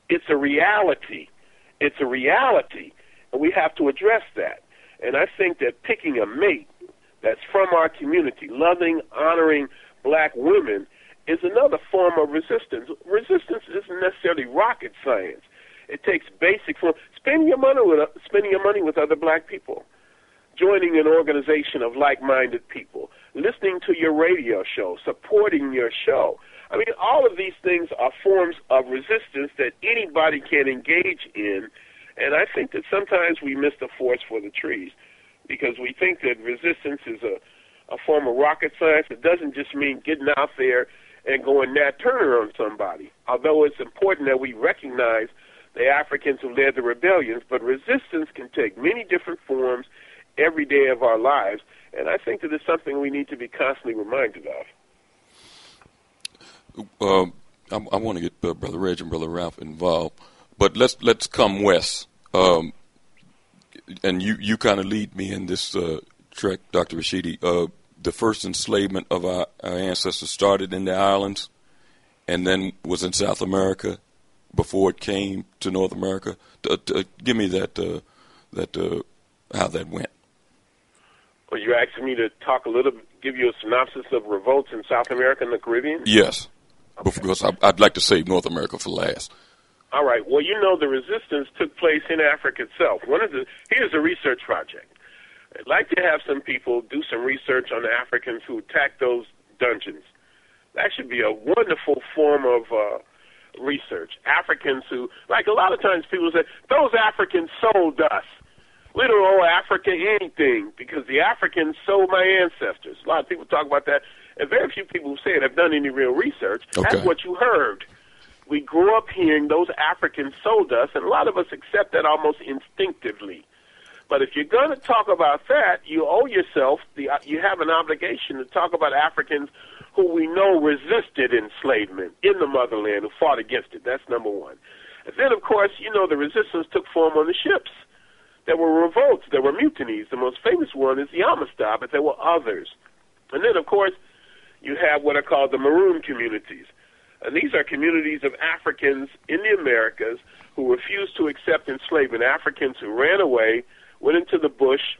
It's a reality. It's a reality. And we have to address that. And I think that picking a mate that's from our community, loving, honoring black women, is another form of resistance. Resistance isn't necessarily rocket science. It takes basic form. Spending your money with uh, spending your money with other black people, joining an organization of like-minded people, listening to your radio show, supporting your show. I mean, all of these things are forms of resistance that anybody can engage in and I think that sometimes we miss the forest for the trees because we think that resistance is a, a form of rocket science. It doesn't just mean getting out there and going Nat Turner on somebody. Although it's important that we recognize the Africans who led the rebellions, but resistance can take many different forms every day of our lives. And I think that it's something we need to be constantly reminded of. Uh, I, I want to get uh, Brother Reg and Brother Ralph involved. But let's let's come west. Um, and you, you kind of lead me in this uh, trek, Dr. Rashidi. Uh, the first enslavement of our, our, ancestors started in the islands and then was in South America before it came to North America. give me that, uh, that uh, how that went. Well, you're asking me to talk a little, give you a synopsis of revolts in South America and the Caribbean? Yes, okay. because I, I'd like to save North America for last. All right. Well, you know the resistance took place in Africa itself. One of the here's a research project. I'd like to have some people do some research on the Africans who attacked those dungeons. That should be a wonderful form of uh, research. Africans who, like a lot of times, people say those Africans sold us. We don't owe Africa anything because the Africans sold my ancestors. A lot of people talk about that, and very few people who say it have done any real research. Okay. That's what you heard we grew up hearing those Africans sold us, and a lot of us accept that almost instinctively. But if you're going to talk about that, you owe yourself the you have an obligation to talk about Africans who we know resisted enslavement in the motherland, who fought against it. That's number one. And then, of course, you know the resistance took form on the ships. There were revolts, there were mutinies. The most famous one is the Amistad, but there were others. And then, of course, you have what are called the Maroon communities. And these are communities of Africans in the Americas who refused to accept enslavement, Africans who ran away, went into the bush,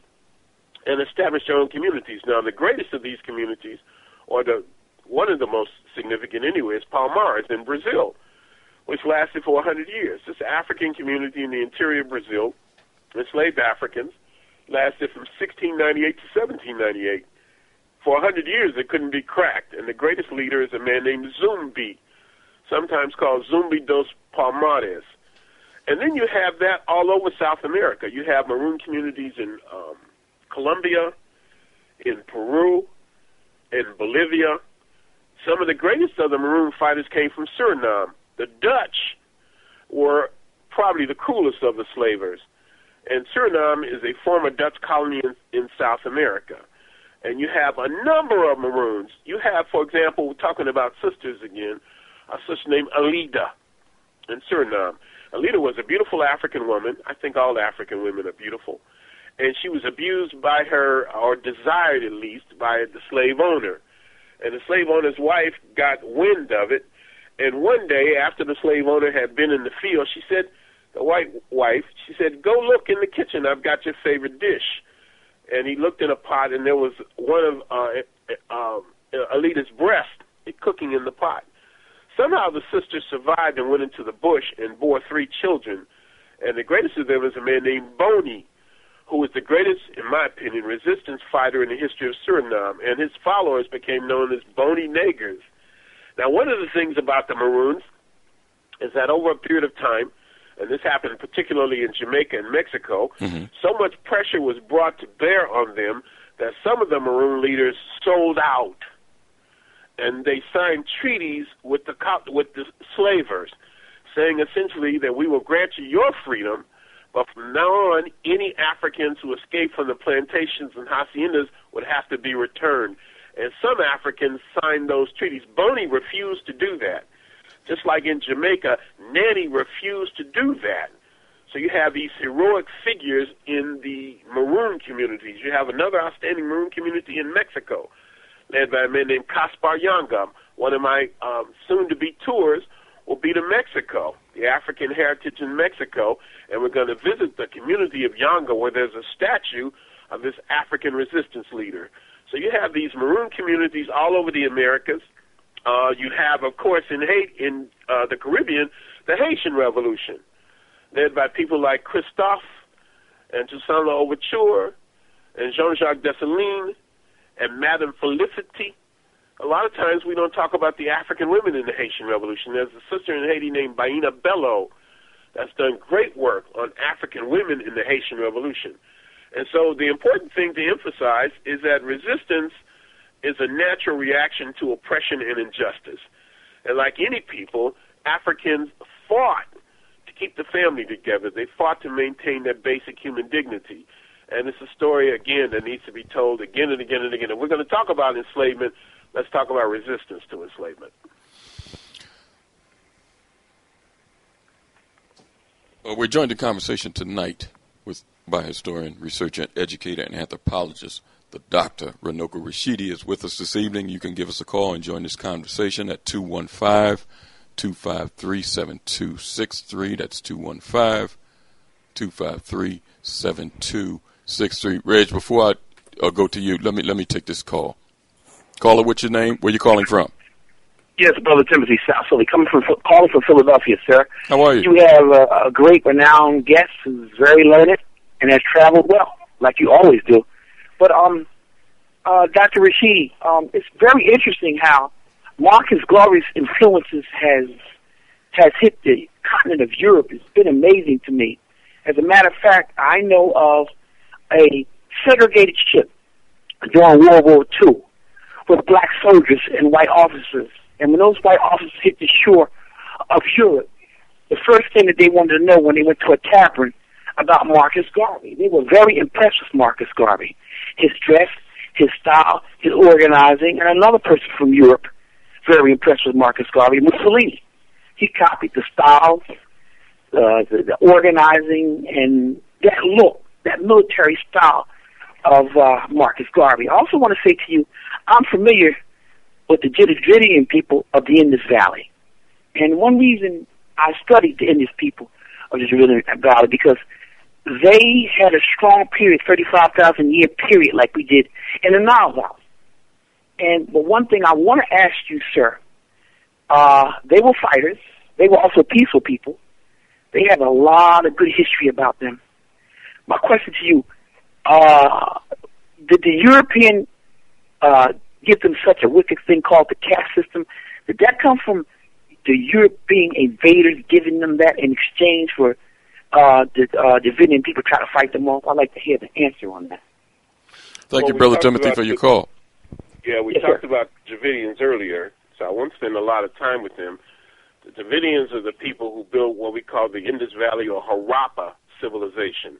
and established their own communities. Now, the greatest of these communities, or the one of the most significant anyway, is Palmares in Brazil, which lasted for 100 years. This African community in the interior of Brazil, enslaved Africans, lasted from 1698 to 1798 for hundred years it couldn't be cracked. And the greatest leader is a man named Zumbi, sometimes called Zumbi dos Palmares. And then you have that all over South America. You have maroon communities in um, Colombia, in Peru, in Bolivia. Some of the greatest of the maroon fighters came from Suriname. The Dutch were probably the coolest of the slavers. And Suriname is a former Dutch colony in, in South America. And you have a number of Maroons. You have, for example, talking about sisters again, a sister named Alida in Suriname. Alida was a beautiful African woman. I think all African women are beautiful. And she was abused by her, or desired at least, by the slave owner. And the slave owner's wife got wind of it. And one day, after the slave owner had been in the field, she said, the white wife, she said, "Go look in the kitchen. I've got your favorite dish." And he looked in a pot, and there was one of uh, um, Alida's breast cooking in the pot. Somehow the sister survived and went into the bush and bore three children. And the greatest of them was a man named Boney, who was the greatest, in my opinion, resistance fighter in the history of Suriname. And his followers became known as Boney Negers. Now, one of the things about the Maroons is that over a period of time, and this happened particularly in Jamaica and Mexico, mm-hmm. so much pressure was brought to bear on them that some of the Maroon leaders sold out, and they signed treaties with the with the slavers, saying essentially that we will grant you your freedom, but from now on, any Africans who escaped from the plantations and haciendas would have to be returned. And some Africans signed those treaties. Boney refused to do that. Just like in Jamaica, Nanny refused to do that. So you have these heroic figures in the Maroon communities. You have another outstanding Maroon community in Mexico, led by a man named Gaspar Yanga. One of my um, soon-to-be tours will be to Mexico, the African heritage in Mexico, and we're going to visit the community of Yanga, where there's a statue of this African resistance leader. So you have these Maroon communities all over the Americas. Uh, you have, of course, in Haiti, in uh, the Caribbean, the Haitian Revolution, led by people like Christophe and Toussaint Louverture and Jean-Jacques Dessalines and Madame Felicity. A lot of times we don't talk about the African women in the Haitian Revolution. There's a sister in Haiti named Baina Bello that's done great work on African women in the Haitian Revolution. And so the important thing to emphasize is that resistance – is a natural reaction to oppression and injustice. And like any people, Africans fought to keep the family together. They fought to maintain their basic human dignity. And it's a story, again, that needs to be told again and again and again. And we're going to talk about enslavement. Let's talk about resistance to enslavement. Well, we're joined in conversation tonight with by historian, researcher, educator, and anthropologist the Dr. Runoko Rashidi is with us this evening. You can give us a call and join this conversation at 215 253 7263. That's 215 253 7263. Reg, before I uh, go to you, let me let me take this call. Caller, what's your name? Where you calling from? Yes, Brother Timothy South Philly, coming from calling from Philadelphia, sir. How are you? You have a, a great, renowned guest who's very learned and has traveled well, like you always do. But um, uh, Dr. Rashidi, um, it's very interesting how Marcus Garvey's influences has has hit the continent of Europe. It's been amazing to me. As a matter of fact, I know of a segregated ship during World War II with black soldiers and white officers. And when those white officers hit the shore of Europe, the first thing that they wanted to know when they went to a tavern about Marcus Garvey. They were very impressed with Marcus Garvey his dress, his style, his organizing, and another person from Europe, very impressed with Marcus Garvey, Mussolini. He copied the style, uh, the, the organizing, and that look, that military style of uh, Marcus Garvey. I also want to say to you, I'm familiar with the Jididian people of the Indus Valley. And one reason I studied the Indus people of the Jididian Valley because they had a strong period, 35,000 year period like we did in the Nile Valley. And but one thing I want to ask you, sir, uh, they were fighters. They were also peaceful people. They have a lot of good history about them. My question to you, uh, did the European uh, give them such a wicked thing called the caste system? Did that come from the European invaders giving them that in exchange for uh, the uh, Davidian people trying to fight them off? I'd like to hear the answer on that. Thank Well, you, Brother Timothy, for your the- call. Yeah, we Yes, talked sir. about Dravidians earlier, so I won't spend a lot of time with them. The Dravidians are the people who built what we call the Indus Valley or Harappa civilization.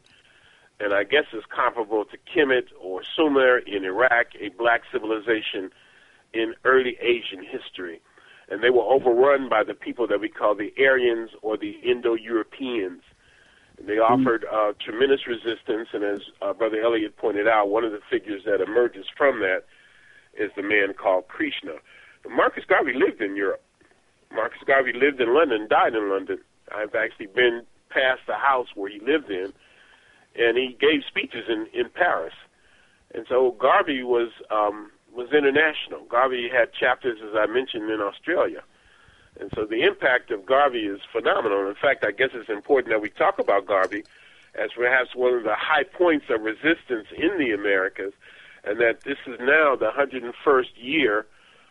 And I guess it's comparable to Kemet or Sumer in Iraq, a black civilization in early Asian history. And they were overrun by the people that we call the Aryans or the Indo-Europeans. They offered uh, tremendous resistance, and as uh, Brother Elliott pointed out, one of the figures that emerges from that is the man called Krishna. Marcus Garvey lived in Europe. Marcus Garvey lived in London, died in London. I've actually been past the house where he lived in, and he gave speeches in in Paris. And so Garvey was um, was international. Garvey had chapters, as I mentioned, in Australia. And so the impact of Garvey is phenomenal. In fact, I guess it's important that we talk about Garvey as perhaps one of the high points of resistance in the Americas, and that this is now the 101st year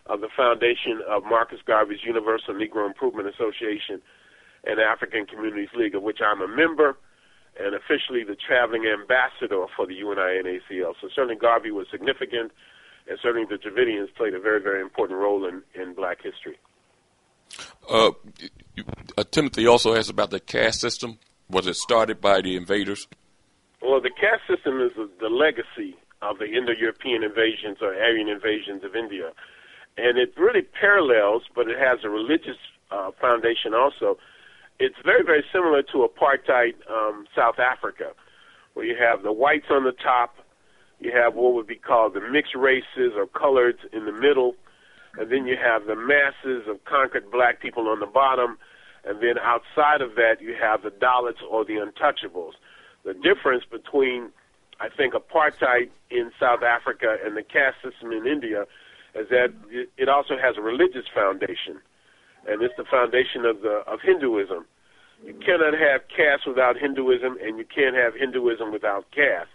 of the foundation of Marcus Garvey's Universal Negro Improvement Association and African Communities League, of which I'm a member and officially the traveling ambassador for the UNIA-ACL. So certainly Garvey was significant, and certainly the Dravidians played a very, very important role in, in black history. Uh, uh, Timothy also asked about the caste system. Was it started by the invaders? Well, the caste system is the, the legacy of the Indo-European invasions or Aryan invasions of India, and it really parallels, but it has a religious uh, foundation also. It's very, very similar to apartheid um, South Africa, where you have the whites on the top, you have what would be called the mixed races or coloreds in the middle, and then you have the masses of conquered black people on the bottom, and then outside of that you have the Dalits or the untouchables. The difference between, I think, apartheid in South Africa and the caste system in India is that it- it also has a religious foundation, and it's the foundation of the of Hinduism. You cannot have caste without Hinduism, and you can't have Hinduism without caste,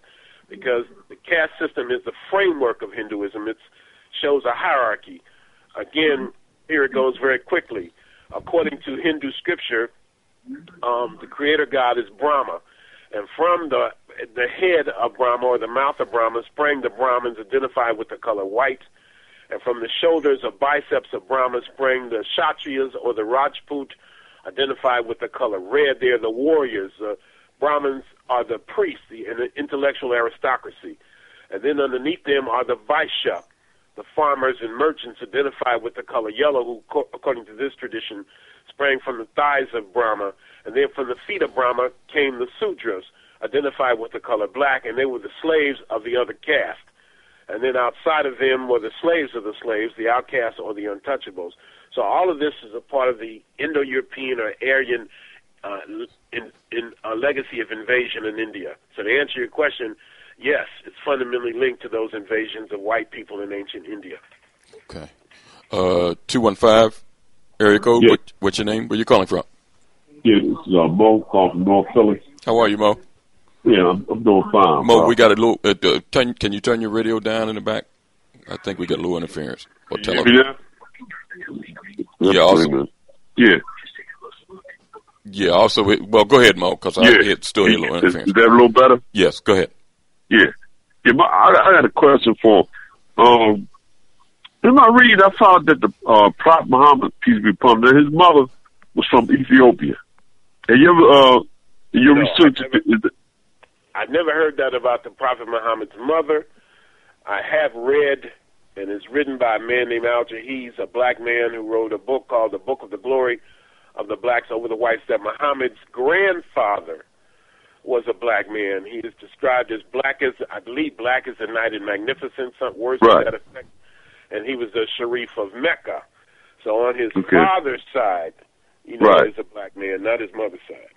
because the caste system is the framework of Hinduism. It shows a hierarchy. Again, here it goes very quickly. According to Hindu scripture, um, the creator god is Brahma, and from the the head of Brahma or the mouth of Brahma sprang the Brahmins identified with the color white, and from the shoulders or biceps of Brahma sprang the Kshatriyas or the Rajput identified with the color red. They're the warriors. The Brahmins are the priests, the intellectual aristocracy, and then underneath them are the Vaishya, the farmers and merchants identified with the color yellow, who, according to this tradition, sprang from the thighs of Brahma, and then from the feet of Brahma came the Sudras, identified with the color black, and they were the slaves of the other caste. And then outside of them were the slaves of the slaves, the outcasts or the untouchables. So all of this is a part of the Indo-European or Aryan uh, in, in a legacy of invasion in India. So to answer your question, yes, it's fundamentally linked to those invasions of white people in ancient India. Okay. Uh, 215, area code. What, what's your name? Where you calling from? Yeah, this is uh, Mo calling from North Philly. How are you, Mo? Yeah, I'm, I'm doing fine. Mo, we got a little. Uh, uh, turn, can you turn your radio down in the back? I think we got a little interference. Or You tele- hear me now? Yeah, That's also- Yeah. Yeah. Also, it, well, go ahead, Mo, because I Yeah. it still hear a little interference. is that a little better? Yes. Go ahead. Yeah. Yeah, but I, I got a question for um in my read I found that the uh Prophet Muhammad, peace be upon him, his mother was from Ethiopia. And you ever uh in your No, research I've never- is it, I've never heard that about the Prophet Muhammad's mother. I have read, and it's written by a man named Al Jahiz, a black man who wrote a book called The Book of the Glory of the Blacks Over the Whites, that Muhammad's grandfather was a black man. He is described as black as, I believe, black as the night and magnificent, some words Right. to that effect. And he was the Sharif of Mecca. So on his Okay. father's side, you know, Right. he's a black man, not his mother's side.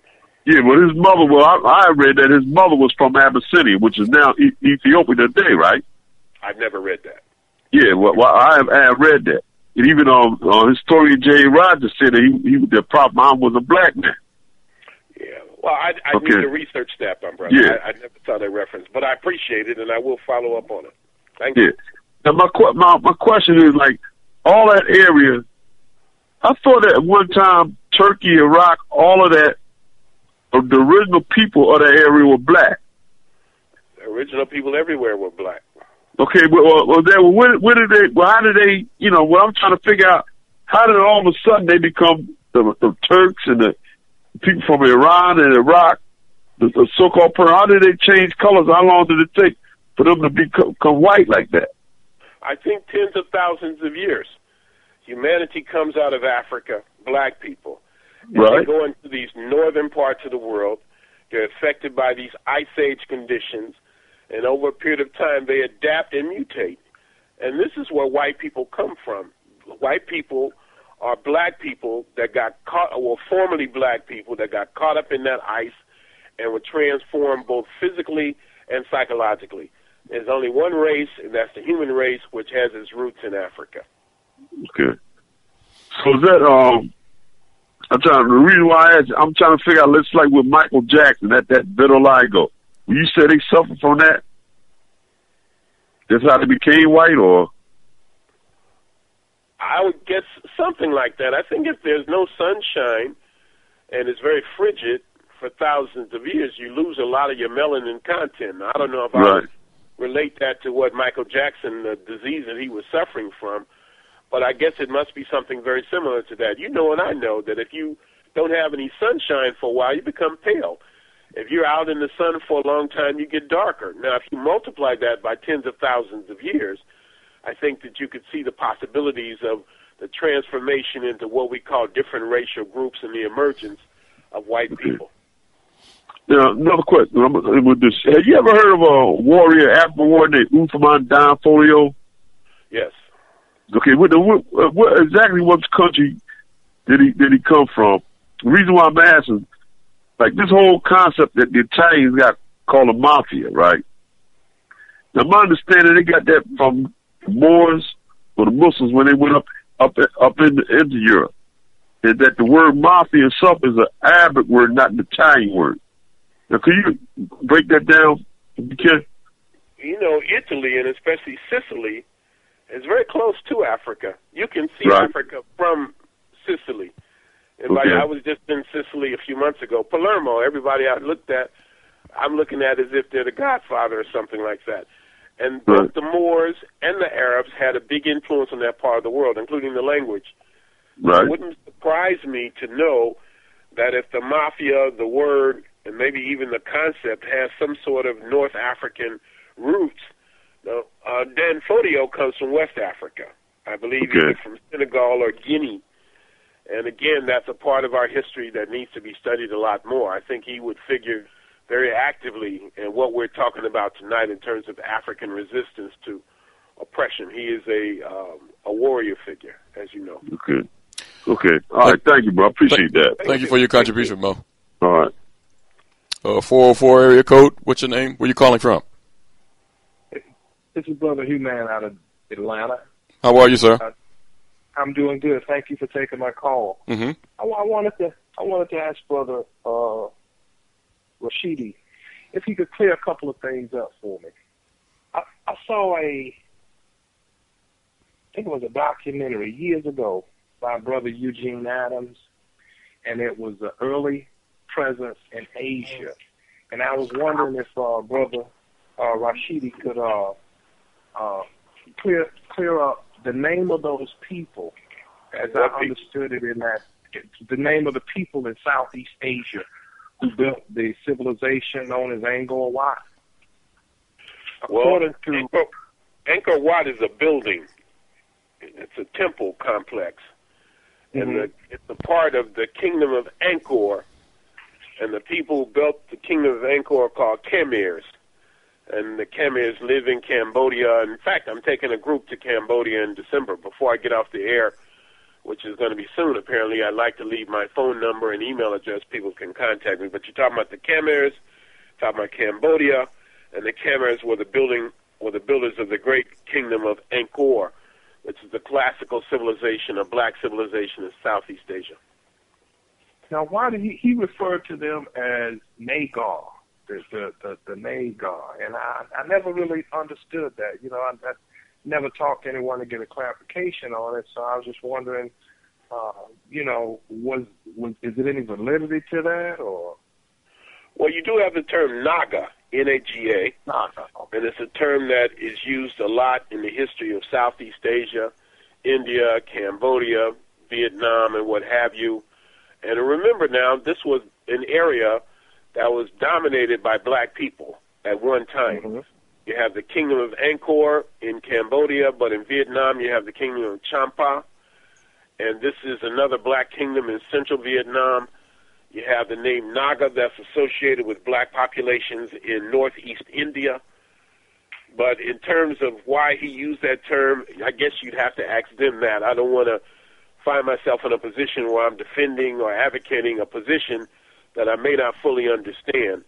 Yeah, but his mother well I, I read that his mother was from Abyssinia, which is now e- Ethiopia today, right? I've never read that. Yeah, well, well I have I have read that. And even um uh, historian Jay Rogers said that he, he the Prophet Muhammad was a black man. Yeah, well, I, I Okay. need to research that, my brother. Yeah. I, I never saw that reference, but I appreciate it, and I will follow up on it. Thank you. Yeah. And my que- my my question is like all that area. I thought that at one time Turkey, Iraq, all of that, Uh, the original people of that area were black. The original people everywhere were black. Okay, well, well, well then where, where did they? Well, how did they? You know, what I'm trying to figure out, how did all of a sudden they become the, the Turks and the people from Iran and Iraq, the, the so-called? How did they change colors? How long did it take for them to become, become white like that? I think tens of thousands of years. Humanity comes out of Africa, black people. And Right. They go into these northern parts of the world. They're affected by these ice age conditions. And over a period of time, they adapt and mutate. And this is where white people come from. White people are black people that got caught, well, formerly black people that got caught up in that ice and were transformed both physically and psychologically. There's only one race, and that's the human race, which has its roots in Africa. Okay. So is that um? I'm trying. The reason why I asked, I'm trying to figure out. Let's like with Michael Jackson, that that vitiligo. When you said they suffer from that, that's how they became white, or I would guess something like that. I think if there's no sunshine and it's very frigid for thousands of years, you lose a lot of your melanin content. I don't know if I would relate that to what Michael Jackson, the disease that he was suffering from, but I guess it must be something very similar to that. You know, and I know that if you don't have any sunshine for a while, you become pale. If you're out in the sun for a long time, you get darker. Now, if you multiply that by tens of thousands of years, I think that you could see the possibilities of the transformation into what we call different racial groups and the emergence of white people. Now, another question. I'm, I'm with this. Have you ever heard of a warrior, African warrior named Uthman Dan Fodio? Yes. Okay, what, what, what exactly what country did he did he come from? The reason why I'm asking, like this whole concept that the Italians got called a mafia, right? Now, my understanding, they got that from the Moors or the Muslims when they went up up up in, into Europe, and that the word mafia itself is an Arabic word, not an Italian word. Now, can you break that down? Can. You know, Italy and especially Sicily is very close to Africa. You can see Right. Africa from Sicily. And like I was just in Sicily a few months ago. Palermo, everybody I looked at, I'm looking at as if they're the Godfather or something like that. And both Right. the Moors and the Arabs had a big influence on that part of the world, including the language. Right. It wouldn't surprise me to know that if the mafia, the word, and maybe even the concept has some sort of North African roots. Now, uh, Dan Fodio comes from West Africa. I believe Okay. either from Senegal or Guinea. And again, that's a part of our history that needs to be studied a lot more. I think he would figure very actively in what we're talking about tonight in terms of African resistance to oppression. He is a um, a warrior figure, as you know. Okay. Okay. All right. Thank you, bro. I appreciate that. Thank you for your contribution, Mo. All right. Uh, 404 area code. What's your name? Where you calling from? This is Brother Hugh Man out of Atlanta. How are you, sir? Uh, I'm doing good. Thank you for taking my call. Mm-hmm. I, I wanted to I wanted to ask Brother uh, Rashidi if he could clear a couple of things up for me. I, I saw a I think it was a documentary years ago by Brother Eugene Adams, and it was the early presence in Asia. And I was wondering if uh, Brother uh, Rashidi could uh, uh, clear clear up the name of those people, as I understood it in that the name of the people in Southeast Asia who built the civilization known as Angkor Wat. Well, to Angkor, Angkor Wat is a building. It's a temple complex, and Mhm. the, it's a part of the kingdom of Angkor. And the people who built the kingdom of Angkor are called Khmers, and the Khmers live in Cambodia. In fact, I'm taking a group to Cambodia in December. Before I get off the air, which is going to be soon, apparently, I'd like to leave my phone number and email address. People can contact me. But you're talking about the Khmers, talking about Cambodia, and the Khmers were the building were the builders of the great kingdom of Angkor, which is the classical civilization, a black civilization in Southeast Asia. now, why did he he referred to them as Nagar, the the the, the Nagar, and I I never really understood that. You know, I, I, never talked to anyone to get a clarification on it. So I was just wondering, uh, you know, was was is it any validity to that or? Well, you do have the term Naga, N-A-G-A, Naga, and it's a term that is used a lot in the history of Southeast Asia, India, Cambodia, Vietnam, and what have you. And remember now, this was an area that was dominated by black people at one time. Mm-hmm. You have the kingdom of Angkor in Cambodia, but in Vietnam you have the kingdom of Champa, and this is another black kingdom in central Vietnam. You have the name Naga that's associated with black populations in northeast India. But in terms of why he used that term, I guess you'd have to ask them that. I don't want to find myself in a position where I'm defending or advocating a position that I may not fully understand.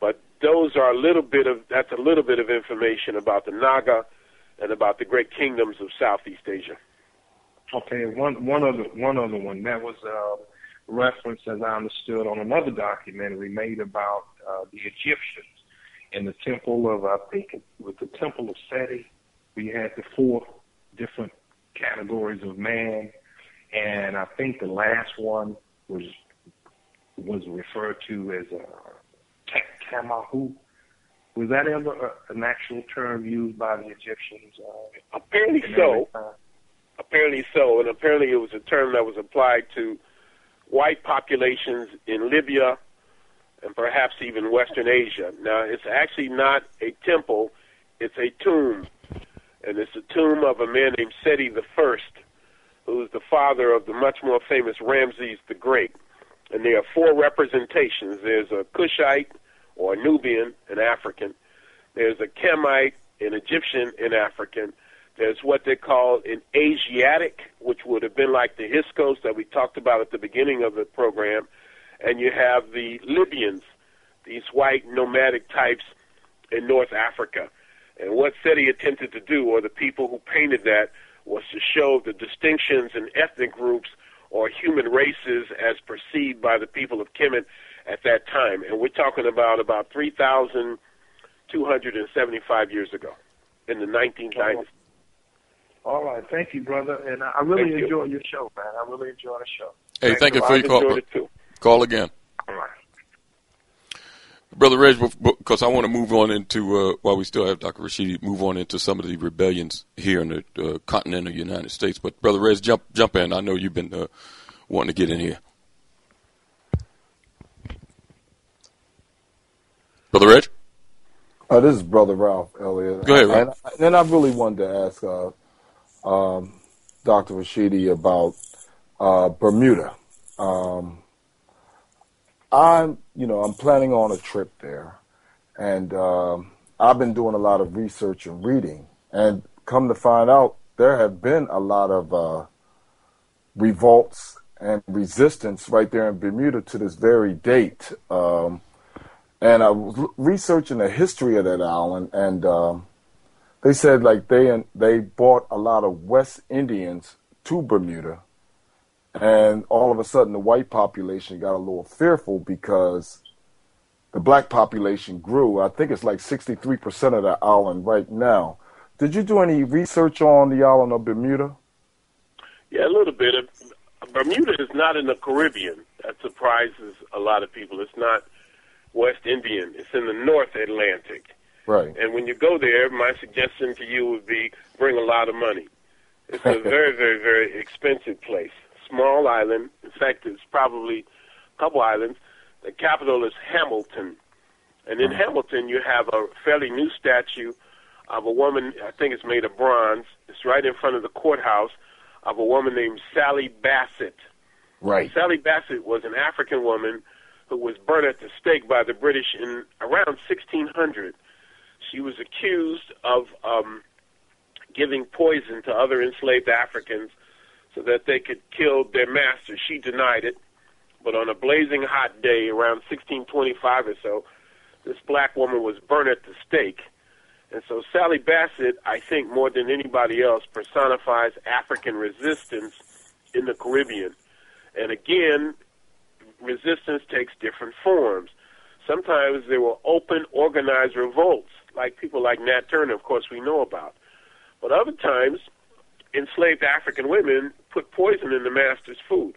But those are a little bit of that's a little bit of information about the Naga and about the great kingdoms of Southeast Asia. Okay, one one other one other one that was uh, referenced, as I understood, on another documentary made about uh, the Egyptians in the temple of I think it was the temple of Seti. We had the four different categories of man, and I think the last one was was referred to as uh, Tamahu. Was that ever an actual term used by the Egyptians? Uh, apparently so. Apparently so, and apparently it was a term that was applied to white populations in Libya and perhaps even Western Asia. Now, it's actually not a temple; it's a tomb, and it's the tomb of a man named Seti the First, who is the father of the much more famous Ramses the Great. And there are four representations. There's a Cushite or Nubian, an African. There's a Kemite, an Egyptian, an African. There's what they call an Asiatic, which would have been like the Hyksos that we talked about at the beginning of the program. And you have the Libyans, these white nomadic types in North Africa. And what Seti attempted to do, or the people who painted that, was to show the distinctions in ethnic groups or human races as perceived by the people of Kemet at that time. And we're talking about about 3,275 years ago in the 19th dynasty. All right, thank you, brother, and I really Thank you. enjoy your show, man. I really enjoy the show. Hey, thank you for your call. it too. Call again. All right. Brother Reg, because I want to move on into, uh, while we still have Dr. Rashidi, move on into some of the rebellions here in the uh, continental United States. But, Brother Reg, jump jump in. I know you've been uh, wanting to get in here. Brother Reg? Uh, this is Brother Ralph Elliott. Go ahead, Ralph. And, and I really wanted to ask uh, um, Dr. Rashidi about uh, Bermuda. Um, I'm, you know, I'm planning on a trip there, and um, I've been doing a lot of research and reading, and come to find out, there have been a lot of uh, revolts and resistance right there in Bermuda to this very date. Um, and I was researching the history of that island, and um, they said like they they brought a lot of West Indians to Bermuda, and all of a sudden the white population got a little fearful because the black population grew. I think it's like 63% of the island right now. Did you do any research on the island of Bermuda? Yeah, a little bit. Bermuda is not in the Caribbean. That surprises a lot of people. It's not West Indian. It's in the North Atlantic. Right. And when you go there, my suggestion to you would be bring a lot of money. It's a very, very, very expensive place. Small island. In fact, it's probably a couple islands. The capital is Hamilton. And in Hamilton, you have a fairly new statue of a woman, I think it's made of bronze. It's right in front of the courthouse of a woman named Sally Bassett. Right. Sally Bassett was an African woman who was burned at the stake by the British in around 1600. She was accused of um, giving poison to other enslaved Africans so that they could kill their master. She denied it, but on a blazing hot day around 1625 or so, this black woman was burned at the stake. And so Sally Bassett, I think more than anybody else, personifies African resistance in the Caribbean. And again, resistance takes different forms. Sometimes there were open, organized revolts, like people like Nat Turner, of course, we know about. But other times, enslaved African women put poison in the master's food,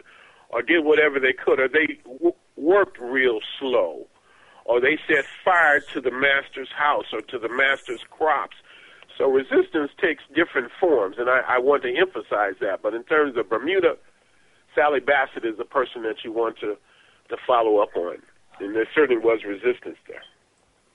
or did whatever they could, or they w- worked real slow, or they set fire to the master's house or to the master's crops. So resistance takes different forms, and I, I want to emphasize that. But in terms of Bermuda, Sally Bassett is the person that you want to, to follow up on. And there certainly was resistance there.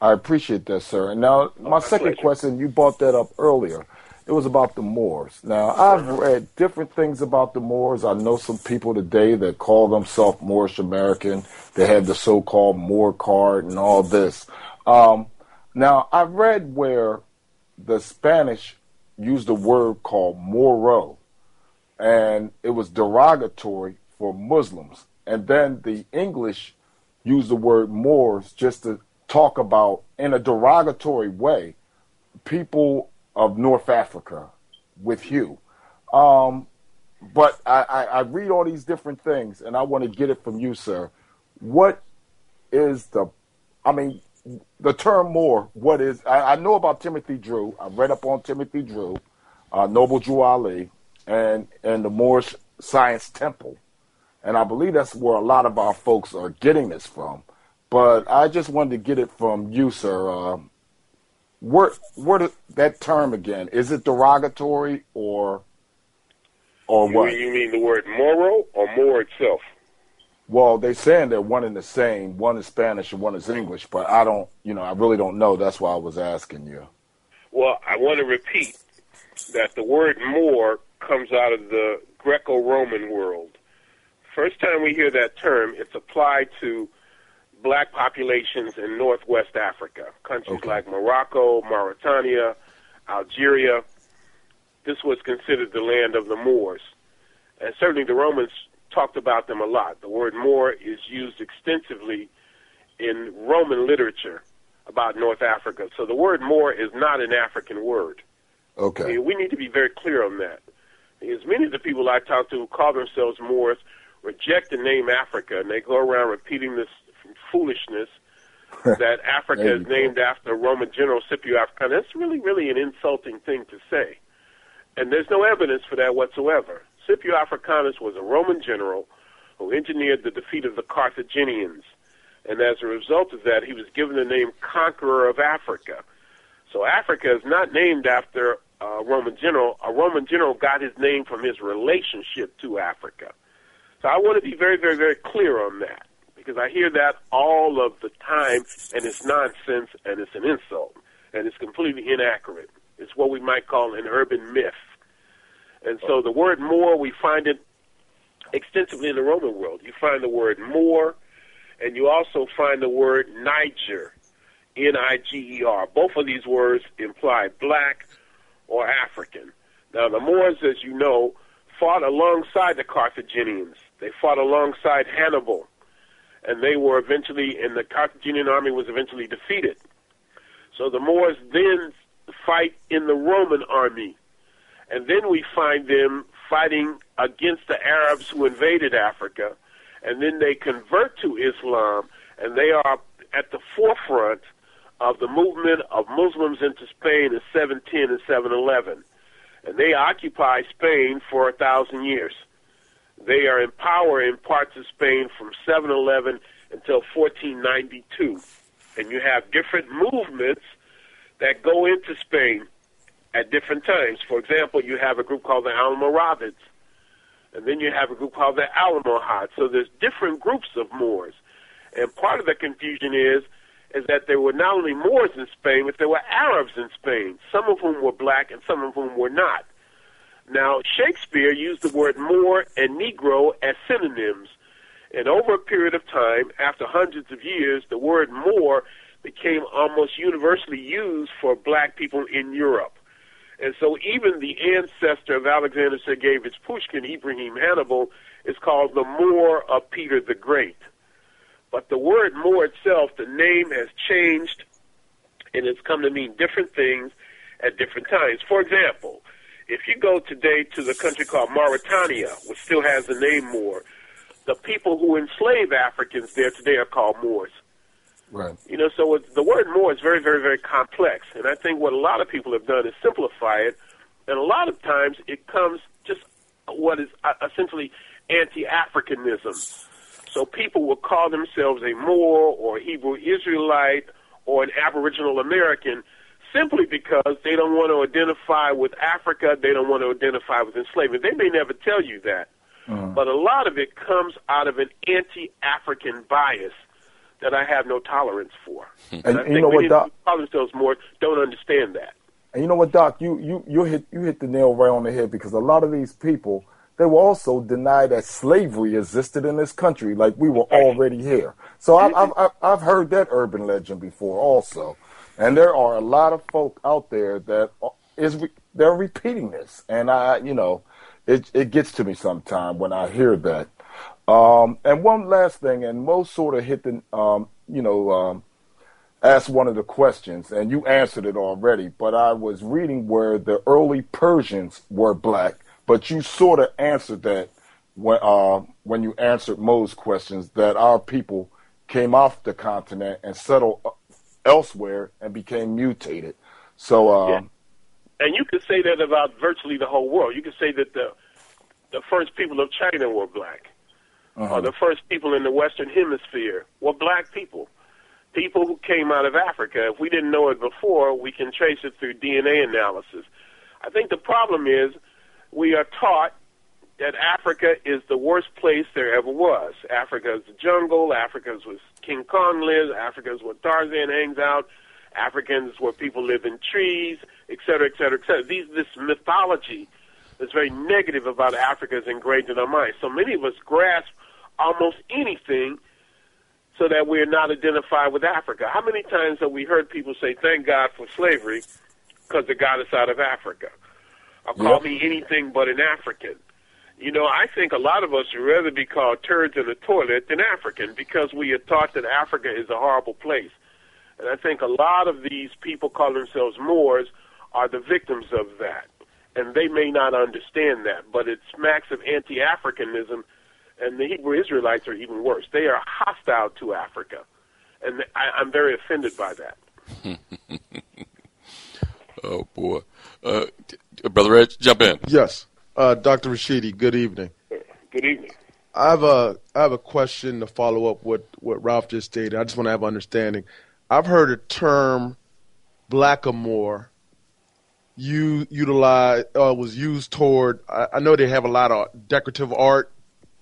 I appreciate that, sir. And now, oh, my, my second pleasure. question, you brought that up earlier. It was about the Moors. Now, I've read different things about the Moors. I know some people today that call themselves Moorish American. They have the so-called Moor card and all this. Um, now, I read where the Spanish used a word called Moro, and it was derogatory for Muslims. And then the English used the word Moors just to talk about, in a derogatory way, people of North Africa with Hugh. Um, but I, I, I read all these different things, and I want to get it from you, sir. What is the, I mean, the term Moor, what is, I, I know about Timothy Drew. I read up on Timothy Drew, uh, Noble Drew Ali, and, and the Moorish Science Temple. And I believe that's where a lot of our folks are getting this from. But I just wanted to get it from you, sir. Um, where the, that term again? Is it derogatory or, or you, what? you mean the word Moro or Moor itself? Well, they're saying they're one and the same. One is Spanish and one is English, but I don't, you know, I really don't know. That's why I was asking you. Well, I want to repeat that the word Moor comes out of the Greco-Roman world. First time we hear that term, it's applied to black populations in northwest Africa, countries like Morocco, Mauritania, Algeria. This was considered the land of the Moors. And certainly the Romans talked about them a lot. The word Moor is used extensively in Roman literature about North Africa. So the word Moor is not an African word. Okay. I mean, we need to be very clear on that. Because many of the people I talk to who call themselves Moors reject the name Africa, and they go around repeating this foolishness that Africa is you go. named after Roman general Scipio Africanus. That's really, really an insulting thing to say. And there's no evidence for that whatsoever. Scipio Africanus was a Roman general who engineered the defeat of the Carthaginians. And as a result of that, he was given the name Conqueror of Africa. So Africa is not named after a Roman general. A Roman general got his name from his relationship to Africa. So I want to be very, very, very clear on that because I hear that all of the time, and it's nonsense and it's an insult and it's completely inaccurate. It's what we might call an urban myth. And so the word Moor, we find it extensively in the Roman world. You find the word Moor, and you also find the word Niger, N-I-G-E-R. Both of these words imply black or African. Now, the Moors, as you know, fought alongside the Carthaginians. They fought alongside Hannibal, and they were eventually, and the Carthaginian army was eventually defeated. So the Moors then fight in the Roman army, and then we find them fighting against the Arabs who invaded Africa, and then they convert to Islam, and they are at the forefront of the movement of Muslims into Spain in 710 and 711. And they occupy Spain for a thousand years. They are in power in parts of Spain from 711 until 1492. And you have different movements that go into Spain at different times. For example, you have a group called the Almoravids, and then you have a group called the Almohads. So there's different groups of Moors. And part of the confusion is is that there were not only Moors in Spain, but there were Arabs in Spain, some of whom were black and some of whom were not. Now, Shakespeare used the word Moor and Negro as synonyms. And over a period of time, after hundreds of years, the word Moor became almost universally used for black people in Europe. And so even the ancestor of Alexander Sergeyevich Pushkin, Ibrahim Hannibal, is called the Moor of Peter the Great. But the word Moor itself, the name has changed and it's come to mean different things at different times. For example, if you go today to the country called Mauritania, which still has the name Moor, the people who enslave Africans there today are called Moors. Right. You know, so it's, the word Moor is very, very, very complex. And I think what a lot of people have done is simplify it and a lot of times it comes just what is uh, essentially anti-Africanism. So people will call themselves a Moor or Hebrew Israelite or an Aboriginal American simply because they don't want to identify with Africa, they don't want to identify with enslavement. They may never tell you that. Mm. But a lot of it comes out of an anti-African bias that I have no tolerance for. And And I you know what, Doc? themselves more don't understand that. And you know what, Doc? You you you hit you hit the nail right on the head because a lot of these people they will also deny that slavery existed in this country, like we were already here. So I've I've- I've heard that urban legend before also, and there are a lot of folk out there that is re- they're repeating this, and I you know it it gets to me sometime when I hear that. Um, and one last thing, and most sort of hit the um, you know. Um, asked one of the questions, and you answered it already. But I was reading where the early Persians were black, but you sort of answered that when uh, when you answered Mo's questions that our people came off the continent and settled uh, elsewhere and became mutated. So um, Yeah. And you could say that about virtually the whole world. You could say that the the first people of China were black, uh-huh. or the first people in the Western Hemisphere were black people. People who came out of Africa. If we didn't know it before, we can trace it through DNA analysis. I think the problem is we are taught that Africa is the worst place there ever was. Africa is the jungle. Africa is where King Kong lives. Africa is where Tarzan hangs out. Africans where people live in trees, et cetera, et cetera, et cetera. These, this mythology that's very negative about Africa is ingrained in our minds. So many of us grasp almost anything so that we're not identified with Africa. How many times have we heard people say, thank God for slavery because it got us out of Africa? Or call Yep. me anything but an African. You know, I think a lot of us would rather be called turds in the toilet than African because we are taught that Africa is a horrible place. And I think a lot of these people call themselves Moors are the victims of that. And they may not understand that, but it smacks of anti-Africanism, and the Hebrew Israelites are even worse. They are hostile to Africa, and I, I'm very offended by that. Oh boy, uh, brother Edge, jump in. Yes, uh, Dr. Rashidi. Good evening. Good evening. I have a I have a question to follow up what what Ralph just stated. I just want to have understanding. I've heard a term blackamoor you utilize uh, was used toward. I, I know they have a lot of decorative art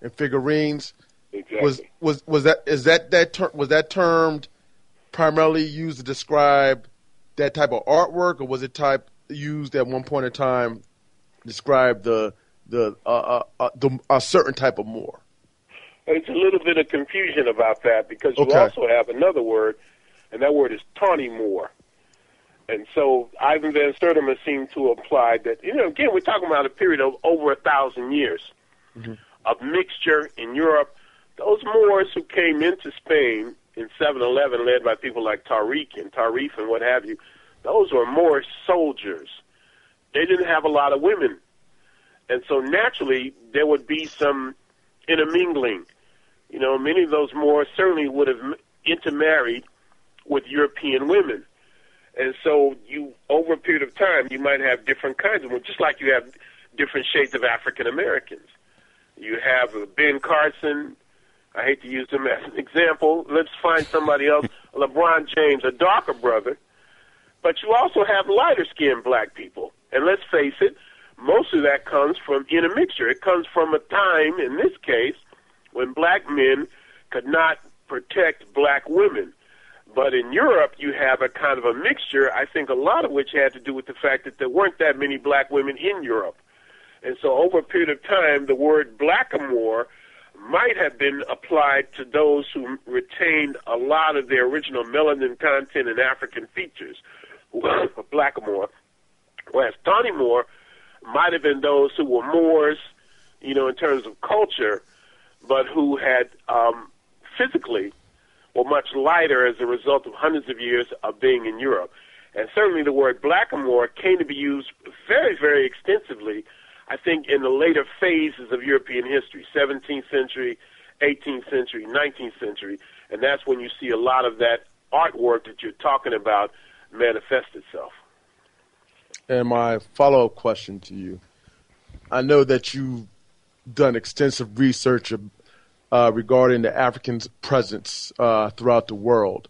and figurines. Exactly. Was was was that is that that ter- was that termed primarily used to describe that type of artwork, or was it type used at one point in time describe the the uh, uh, uh, the a certain type of Moor? It's a little bit of confusion about that because you Okay. also have another word, and that word is tawny Moor. And so Ivan Van Sertima seemed to imply that, you know, again, we're talking about a period of over a thousand years of mixture in Europe. Those Moors who came into Spain in 711, led by people like Tariq and Tarif and what have you, those were Moorish soldiers. They didn't have a lot of women. And so naturally, there would be some intermingling. You know, many of those Moors certainly would have intermarried with European women. And so you, over a period of time, you might have different kinds of women, just like you have different shades of African Americans. You have uh, Ben Carson. I hate to use him as an example. Let's find somebody else. LeBron James, a darker brother. But you also have lighter skinned black people. And let's face it, most of that comes from intermixture. It comes from a time, in this case, when black men could not protect black women. But in Europe, you have a kind of a mixture, I think a lot of which had to do with the fact that there weren't that many black women in Europe. And so over a period of time, the word blackamoor might have been applied to those who retained a lot of their original melanin content and African features, blackamoor. Whereas Tawny Moor might have been those who were Moors, you know, in terms of culture, but who had um, physically were much lighter as a result of hundreds of years of being in Europe. And certainly the word blackamoor came to be used very, very extensively, I think, in the later phases of European history, 17th century, 18th century, 19th century, and that's when you see a lot of that artwork that you're talking about manifest itself. And my follow up question to you I know that you've done extensive research uh, regarding the African presence uh, throughout the world.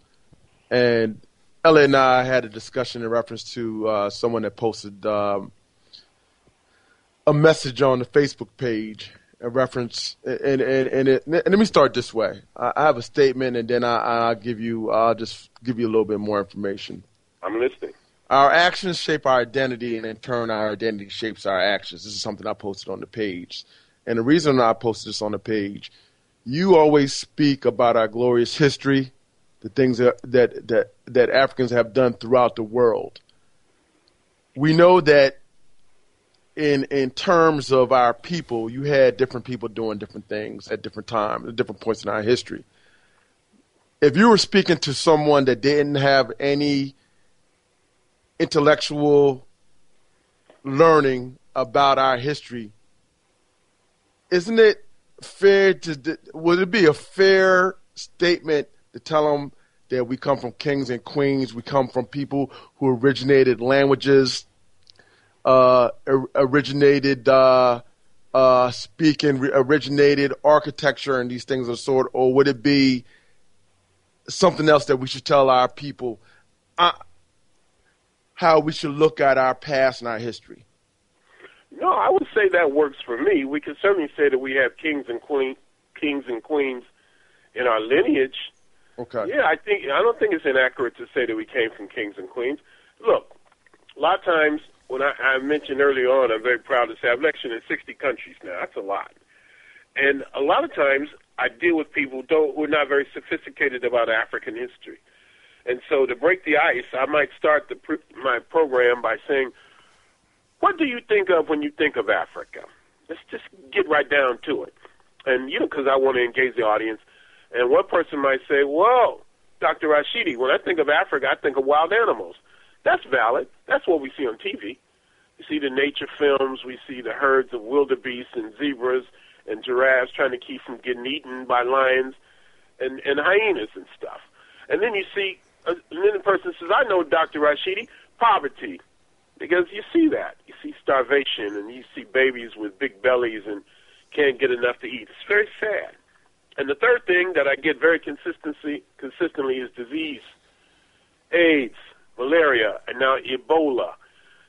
And Elliott and I had a discussion in reference to uh, someone that posted um, a message on the Facebook page a reference, and and and, it, and let me start this way. I, I have a statement, and then I, I'll give you. I'll just give you a little bit more information. I'm listening. Our actions shape our identity, and in turn, our identity shapes our actions. This is something I posted on the page, and the reason I posted this on the page, you always speak about our glorious history, the things that that that, that Africans have done throughout the world. We know that in in terms of our people, you had different people doing different things at different times, at different points in our history. If you were speaking to someone that didn't have any intellectual learning about our history, isn't it fair to would it be a fair statement to tell them that we come from kings and queens, we come from people who originated languages uh, originated uh, uh, speaking, originated architecture and these things of the sort, or would it be something else that we should tell our people? Uh, how we should look at our past and our history? No, I would say that works for me. We can certainly say that we have kings and queen, kings and queens in our lineage. Okay. Yeah, I think I don't think it's inaccurate to say that we came from kings and queens. Look, a lot of times when I, I mentioned earlier on, I'm very proud to say I've lectured in 60 countries now. That's a lot. And a lot of times I deal with people don't, who are not very sophisticated about African history. And so to break the ice, I might start the, my program by saying, what do you think of when you think of Africa? Let's just get right down to it. And, you know, because I want to engage the audience. And one person might say, whoa, Dr. Rashidi, when I think of Africa, I think of wild animals. That's valid. That's what we see on TV. We see the nature films. We see the herds of wildebeest and zebras and giraffes trying to keep from getting eaten by lions and, and hyenas and stuff. And then you see, uh, and then the person says, I know, Dr. Rashidi, poverty. Because you see that. You see starvation and you see babies with big bellies and can't get enough to eat. It's very sad. And the third thing that I get very consistency, consistently is disease. AIDS, malaria, and now Ebola.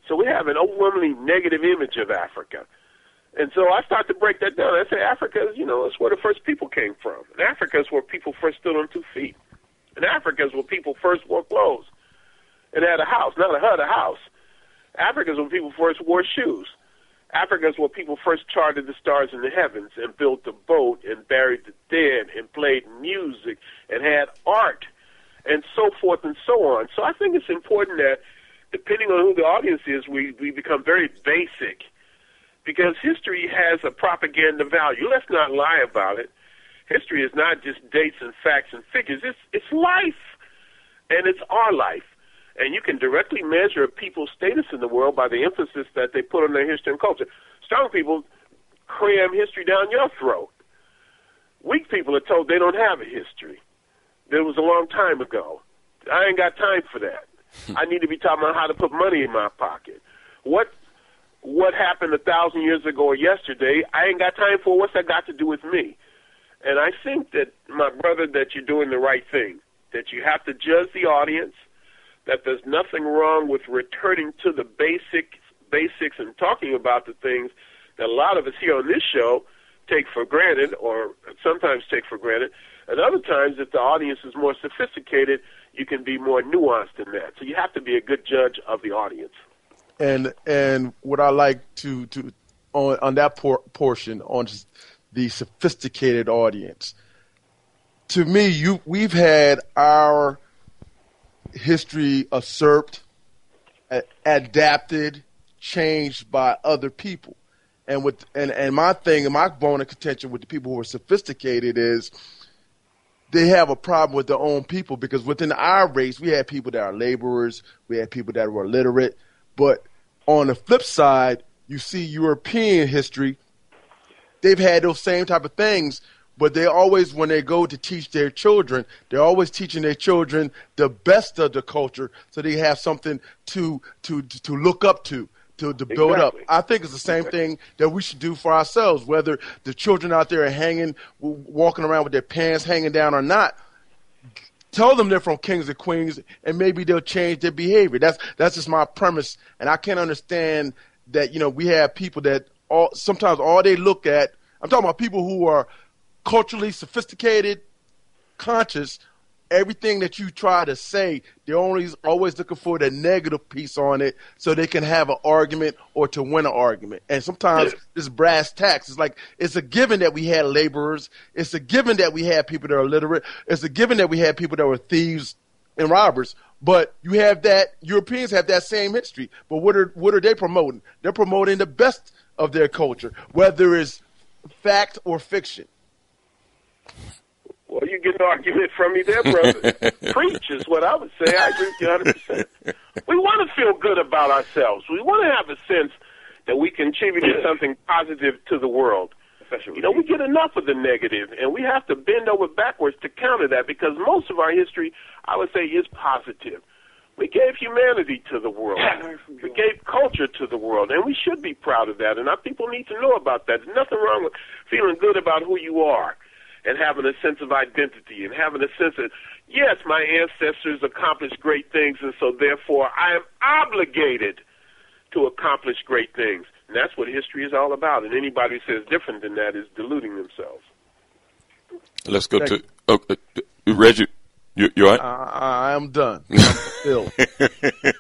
So we have an overwhelmingly negative image of Africa. And so I start to break that down. I say Africa is, you know, it's where the first people came from. And Africa is where people first stood on two feet. And Africa is where people first wore clothes and had a house, not a hut, a house. Africa is where people first wore shoes. Africa is where people first charted the stars in the heavens and built a boat and buried the dead and played music and had art and so forth and so on. So I think it's important that, depending on who the audience is, we, we become very basic because history has a propaganda value. Let's not lie about it. History is not just dates and facts and figures. It's it's life, and it's our life, and you can directly measure people's status in the world by the emphasis that they put on their history and culture. Strong people cram history down your throat. Weak people are told they don't have a history. It was a long time ago. I ain't got time for that. Hmm. I need to be talking about how to put money in my pocket. What what happened a thousand years ago or yesterday, I ain't got time for. What's that got to do with me? And I think that, my brother, that you're doing the right thing. That you have to judge the audience. That there's nothing wrong with returning to the basic basics and talking about the things that a lot of us here on this show take for granted, or sometimes take for granted. And other times, if the audience is more sophisticated, you can be more nuanced in that. So you have to be a good judge of the audience. And and what I like to to on on that por- portion on the sophisticated audience. To me, you we've had our history usurped, adapted, changed by other people. And with and, and my thing and my bone of contention with the people who are sophisticated is they have a problem with their own people because within our race, we had people that are laborers, we had people that were illiterate. But on the flip side, you see European history, they've had those same type of things but they always, when they go to teach their children, they're always teaching their children the best of the culture, so they have something to to to look up to. To, to build Exactly. up, I think it's the same thing that we should do for ourselves. Whether the children out there are hanging, walking around with their pants hanging down or not, tell them they're from kings and queens, and maybe they'll change their behavior. That's that's just my premise, and I can't understand that you know we have people that all sometimes all they look at. I'm talking about people who are culturally sophisticated, conscious. Everything that you try to say, they're always always looking for the negative piece on it, so they can have an argument or to win an argument. And sometimes this brass tacks. It's like it's a given that we had laborers. It's a given that we had people that are illiterate. It's a given that we had people that were thieves and robbers. But you have that Europeans have that same history. But what are what are they promoting? They're promoting the best of their culture, whether it's fact or fiction. Well, you get an argument from me there, brother. Preach is what I would say. I agree with you 100%. We want to feel good about ourselves. We want to have a sense that we contribute something positive to the world. You know, we get enough of the negative, and we have to bend over backwards to counter that because most of our history, I would say, is positive. We gave humanity to the world. We gave culture to the world, and we should be proud of that. And our people need to know about that. There's nothing wrong with feeling good about who you are and having a sense of identity and having a sense of, yes, my ancestors accomplished great things, and so therefore I am obligated to accomplish great things. And that's what history is all about. And anybody who says different than that is deluding themselves. Let's go Thank to oh, uh, uh, Reggie. You, you all right? I, I am done. I'm fulfilled.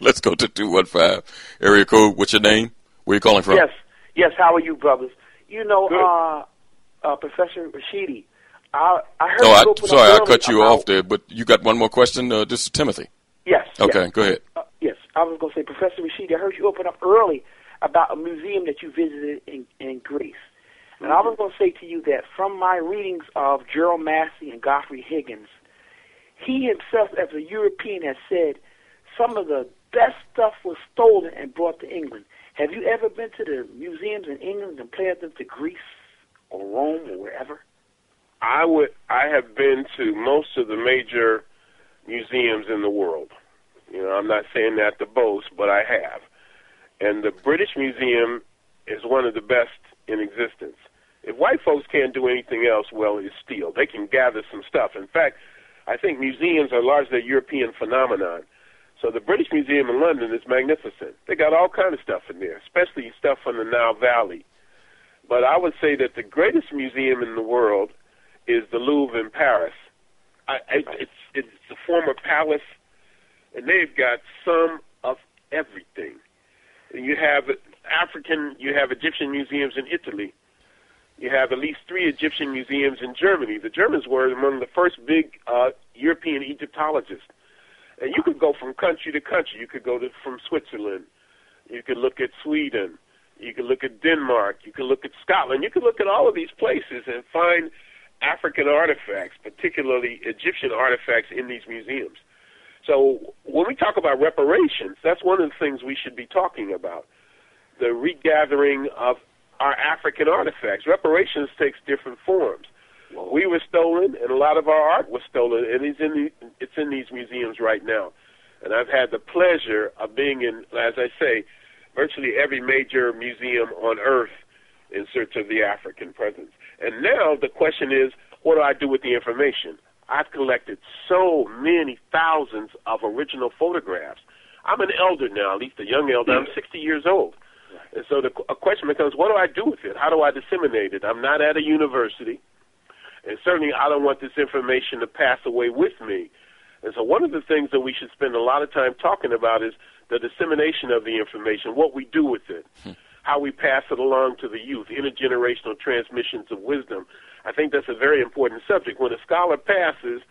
Let's go to two one five area code. What's your name? Where you calling from? Yes, yes. How are you, brothers? You know, uh, uh, Professor Rashidi, I, I heard Oh, you I, open sorry, up I cut you about- off there, but you got one more question. Uh, this is Timothy. Yes. Okay, yes. go ahead. Uh, yes, I was going to say, Professor Rashidi, I heard you open up early about a museum that you visited in, in Greece. And I was going to say to you that from my readings of Gerald Massey and Godfrey Higgins, he himself, as a European, has said some of the best stuff was stolen and brought to England. Have you ever been to the museums in England and compared them to Greece or Rome or wherever? I would. I have been to most of the major museums in the world. You know, I'm not saying that to boast, but I have. And the British Museum is one of the best in existence. If white folks can't do anything else, well, it's steal. They can gather some stuff. In fact, I think museums are largely a European phenomenon. So the British Museum in London is magnificent. They got all kind of stuff in there, especially stuff from the Nile Valley. But I would say that the greatest museum in the world is the Louvre in Paris. I, I, it's it's a former palace, and they've got some of everything. You have African, you have Egyptian museums in Italy. You have at least three Egyptian museums in Germany. The Germans were among the first big uh, European Egyptologists. And you could go from country to country. You could go to, from Switzerland. You could look at Sweden. You could look at Denmark. You could look at Scotland. You could look at all of these places and find African artifacts, particularly Egyptian artifacts, in these museums. So when we talk about reparations, that's one of the things we should be talking about. The regathering of our African artifacts. Reparations takes different forms. We were stolen, and a lot of our art was stolen, and it's in the, it's in these museums right now. And I've had the pleasure of being in, as I say, virtually every major museum on earth in search of the African presence. And now the question is, what do I do with the information? I've collected so many thousands of original photographs. I'm an elder now, at least a young elder. I'm 60 years old. And so the a question becomes, what do I do with it? How do I disseminate it? I'm not at a university, and certainly I don't want this information to pass away with me. And so one of the things that we should spend a lot of time talking about is the dissemination of the information, what we do with it, hmm. how we pass it along to the youth, intergenerational transmissions of wisdom. I think that's a very important subject. When a scholar passes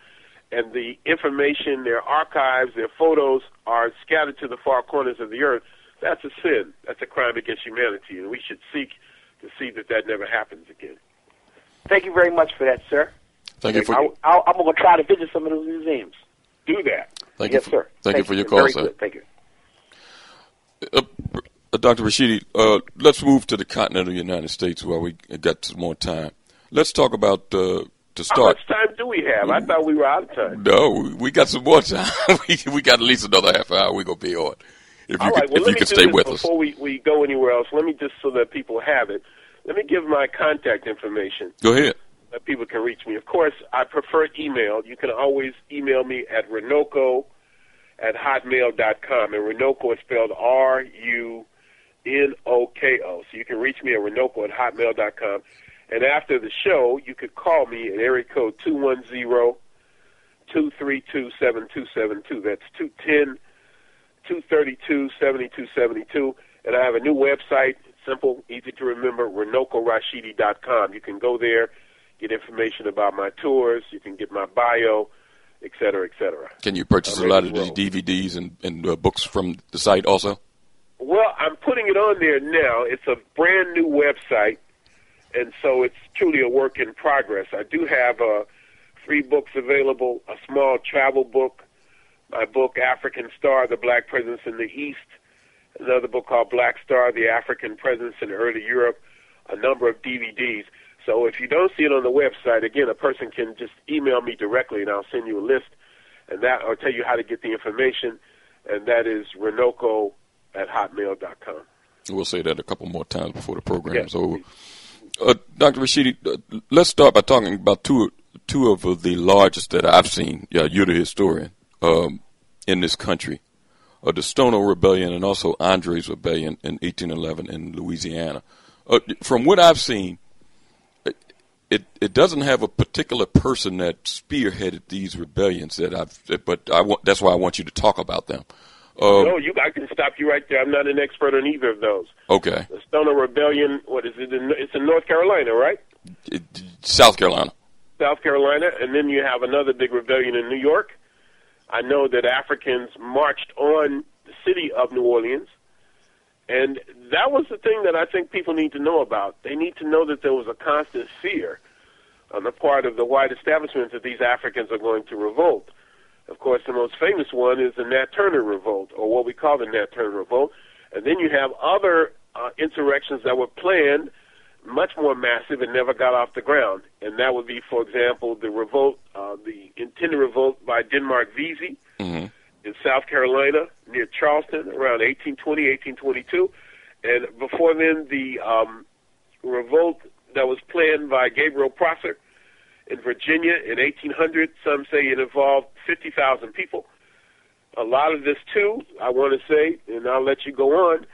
and the information, their archives, their photos are scattered to the far corners of the earth, that's a sin. That's a crime against humanity, and we should seek to see that that never happens again. Thank you very much for that, sir. Thank you for I, I, I'm going to try to visit some of those museums. Do that. Thank yes, you for, sir. Thank, you for your call, Very sir. Good. Thank you. Uh, uh, Dr. Rashidi, uh, let's move to the continental United States while we got some more time. let's talk about uh, to start How much time do we have? I thought we were out of time. No, we got some more time. we, we got at least another half hour. We're gonna be on. If you All right. could, well, if let you me could stay with us. before we, we go anywhere else. Let me just so that people have it. Let me give my contact information. Go ahead. that people can reach me. Of course, I prefer email. You can always email me at Runoko at hotmail.com. And Runoko is spelled R U N O K O. So you can reach me at Runoko at hotmail.com. And after the show, you could call me at area code 210 232 7272. That's 210 232 7272. And I have a new website, simple, easy to remember, RunokoRashidi.com. You can go there, get information about my tours, you can get my bio, et cetera, et cetera. Can you purchase a lot of these DVDs and, and uh, books from the site also? Well, I'm putting it on there now. It's a brand new website, and so it's truly a work in progress. I do have uh, free books available, a small travel book, my book African Star, The Black Presence in the East, another book called Black Star, The African Presence in Early Europe, a number of DVDs. So if you don't see it on the website, again, a person can just email me directly, and I'll send you a list, and that or tell you how to get the information, and that is Runoko at hotmail.com. We'll say that a couple more times before the program Yes, is over. Uh, Dr. Rashidi, uh, let's start by talking about two two of the largest that I've seen. Yeah, you're the historian um, in this country, uh, the Stono Rebellion and also Andry's Rebellion in 1811 in Louisiana. Uh, from what I've seen, it, it it doesn't have a particular person that spearheaded these rebellions that I've, but I want that's why I want you to talk about them. Uh, no, you, I can stop you right there. I'm not an expert on either of those. okay, The Stono Rebellion, what is it? In, it's in North Carolina, right? South Carolina. South Carolina, and then you have another big rebellion in New York. I know that Africans marched on the city of New Orleans, and that was the thing that I think people need to know about. They need to know that there was a constant fear on the part of the white establishment that these Africans are going to revolt. Of course, the most famous one is the Nat Turner Revolt, or what we call the Nat Turner Revolt. And then you have other uh, insurrections that were planned, much more massive, and never got off the ground. And that would be, for example, the revolt, uh, the intended revolt by Denmark Vesey Mm-hmm. in South Carolina near Charleston around 1820, 1822. And before then, the um, revolt that was planned by Gabriel Prosser in Virginia in 1800. Some say it involved 50,000 people. A lot of this, too, I want to say, and I'll let you go on,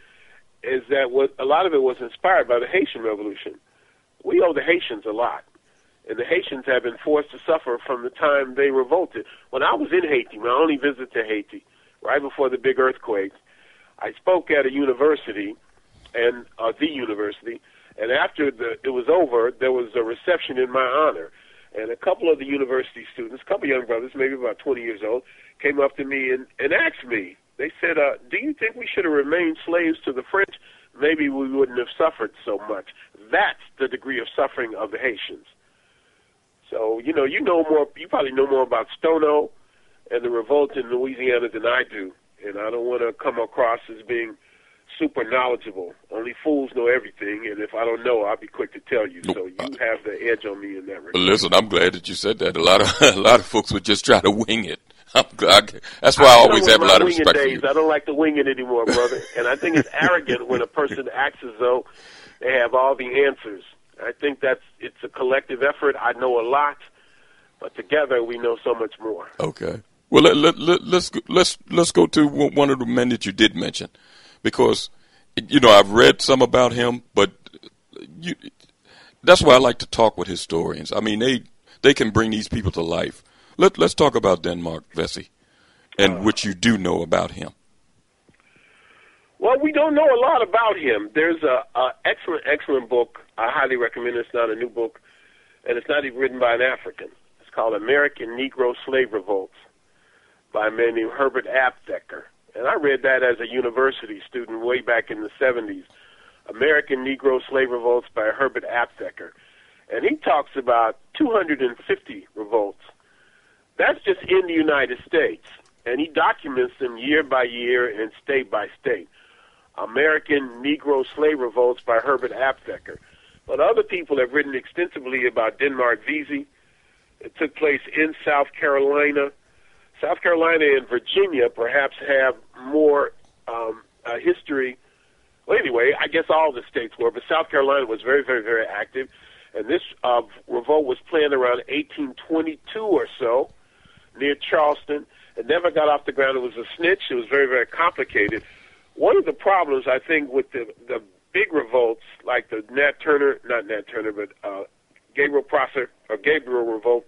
is that what a lot of it was inspired by the Haitian Revolution. We owe the Haitians a lot, and the Haitians have been forced to suffer from the time they revolted. When I was in Haiti, my only visit to Haiti, right before the big earthquake, I spoke at a university, and uh, the university, and after the it was over, there was a reception in my honor, and a couple of the university students, a couple of young brothers, maybe about 20 years old, came up to me and, and asked me. They said, uh, "Do you think we should have remained slaves to the French? Maybe we wouldn't have suffered so much." That's the degree of suffering of the Haitians. So you know, you know more. You probably know more about Stono and the revolt in Louisiana than I do, and I don't want to come across as being super knowledgeable. Only fools know everything, and if I don't know, I'll be quick to tell you. So you have the edge on me in that regard. Listen, I'm glad that you said that. A lot of a lot of folks would just try to wing it. I'm glad. That's why I, I'm always have a lot of respect for days. you. I don't like to wing it anymore, brother. and I think it's arrogant when a person acts as though they have all the answers. I think that's it's a collective effort. I know a lot, but together we know so much more. Okay. Well, let, let, let, let's go- let's let's go to one one of the men that you did mention, because you know I've read some about him, but you, that's why I like to talk with historians. I mean, they they can bring these people to life. Let Let's talk about Denmark Vesey, and uh. what you do know about him. Well, we don't know a lot about him. There's a, a excellent, excellent book. I highly recommend. it. It's not a new book, and it's not even written by an African. It's called American Negro Slave Revolts by a man named Herbert Aptheker. And I read that as a university student way back in the 70s. American Negro Slave Revolts by Herbert Aptheker. And he talks about 250 revolts. That's just in the United States. And he documents them year by year and state by state. American Negro Slave Revolts by Herbert Aptheker. But other people have written extensively about Denmark Vesey. It took place in South Carolina. South Carolina and Virginia perhaps have more um, uh, history. Well, anyway, I guess all the states were, but South Carolina was very, very, very active. And this uh, revolt was planned around 1822 or so near Charleston. It never got off the ground. It was a snitch. It was very, very complicated. One of the problems, I think, with the, the big revolts like the Nat Turner, not Nat Turner, but uh, Gabriel Prosser or Gabriel Revolt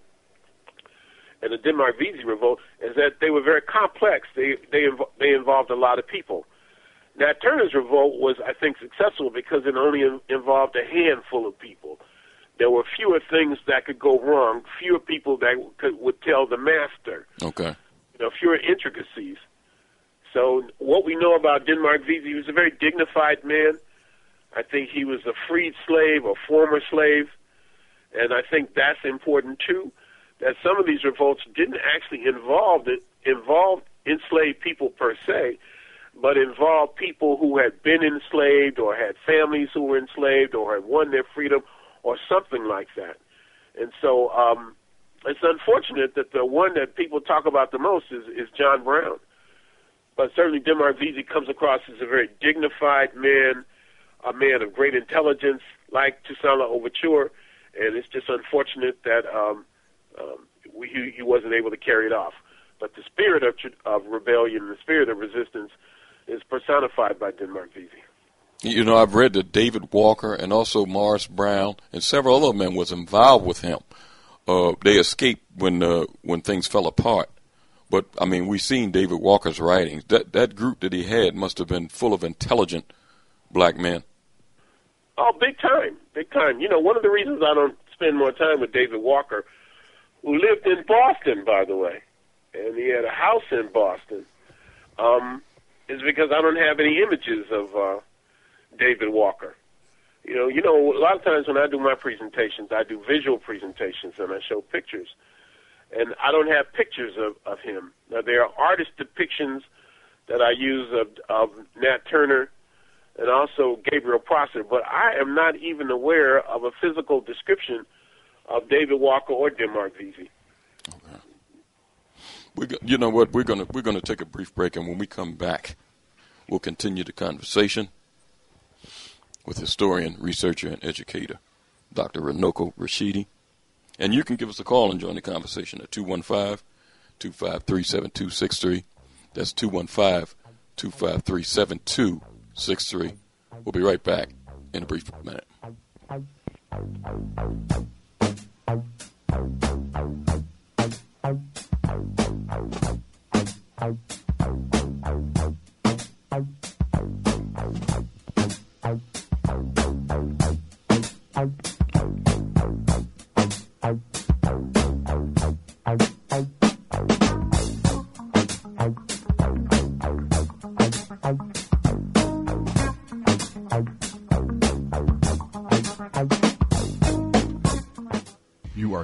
and the Denmark Vesey Revolt is that they were very complex. They they invo- they involved a lot of people. Nat Turner's revolt was, I think, successful because it only in- involved a handful of people. There were fewer things that could go wrong, fewer people that could, would tell the master. Okay. You know, fewer intricacies. So what we know about Denmark Vesey, he was a very dignified man. I think he was a freed slave, a former slave, and I think that's important too. That some of these revolts didn't actually involve involve enslaved people per se, but involved people who had been enslaved or had families who were enslaved or had won their freedom or something like that. And so um, it's unfortunate that the one that people talk about the most is, is John Brown. But certainly Denmark Vesey comes across as a very dignified man, a man of great intelligence, like Toussaint Louverture, and it's just unfortunate that um, um, we, he, he wasn't able to carry it off. But the spirit of, of rebellion, the spirit of resistance, is personified by Denmark Vesey. You know, I've read that David Walker and also Morris Brown and several other men was involved with him. Uh, they escaped when uh, when things fell apart. But I mean, we've seen David Walker's writings. That that group that he had must have been full of intelligent black men. Oh, big time, big time. You know, one of the reasons I don't spend more time with David Walker, who lived in Boston, by the way, and he had a house in Boston, um, is because I don't have any images of uh, David Walker. You know, you know, a lot of times when I do my presentations, I do visual presentations and I show pictures, and I don't have pictures of, of him. Now there are artist depictions that I use of, of Nat Turner and also Gabriel Prosser, but I am not even aware of a physical description of David Walker or Denmark Vesey. We, you know what? We're gonna we're gonna take a brief break, and when we come back, we'll continue the conversation with historian, researcher, and educator, Dr. Runoko Rashidi. And you can give us a call and join the conversation at 215-253-7263. That's 215-253-7263. We'll be right back in a brief minute. You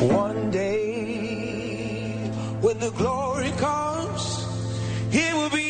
One day, when the glory comes, it will be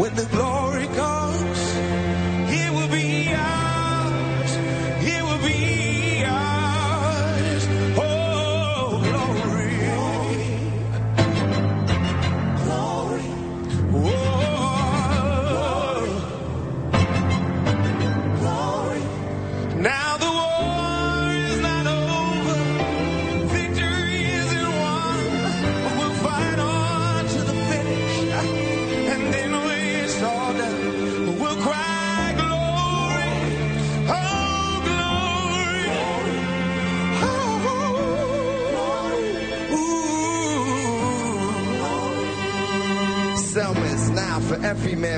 when the glory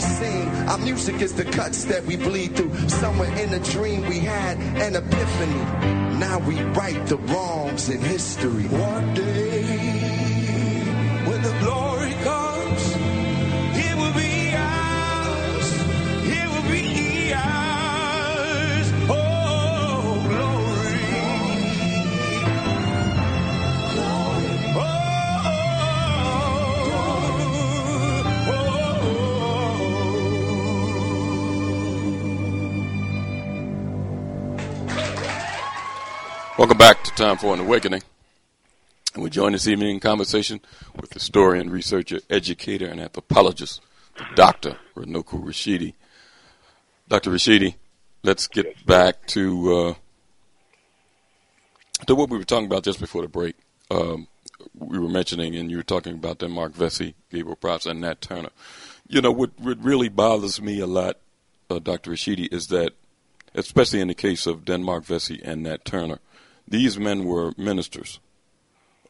Sing, our music is the cuts that we bleed through. Somewhere in a dream we had an epiphany. Now we right the wrongs in history. One day, Welcome back to Time for an Awakening. And we're joined this evening in conversation with historian, researcher, educator, and anthropologist, Dr. Runoko Rashidi. Dr. Rashidi, let's get back to uh, to what we were talking about just before the break. Um, we were mentioning, and you were talking about Denmark Vesey, Gabriel Prosser, and Nat Turner. You know, what, what really bothers me a lot, uh, Dr. Rashidi, is that, especially in the case of Denmark Vesey and Nat Turner, these men were ministers.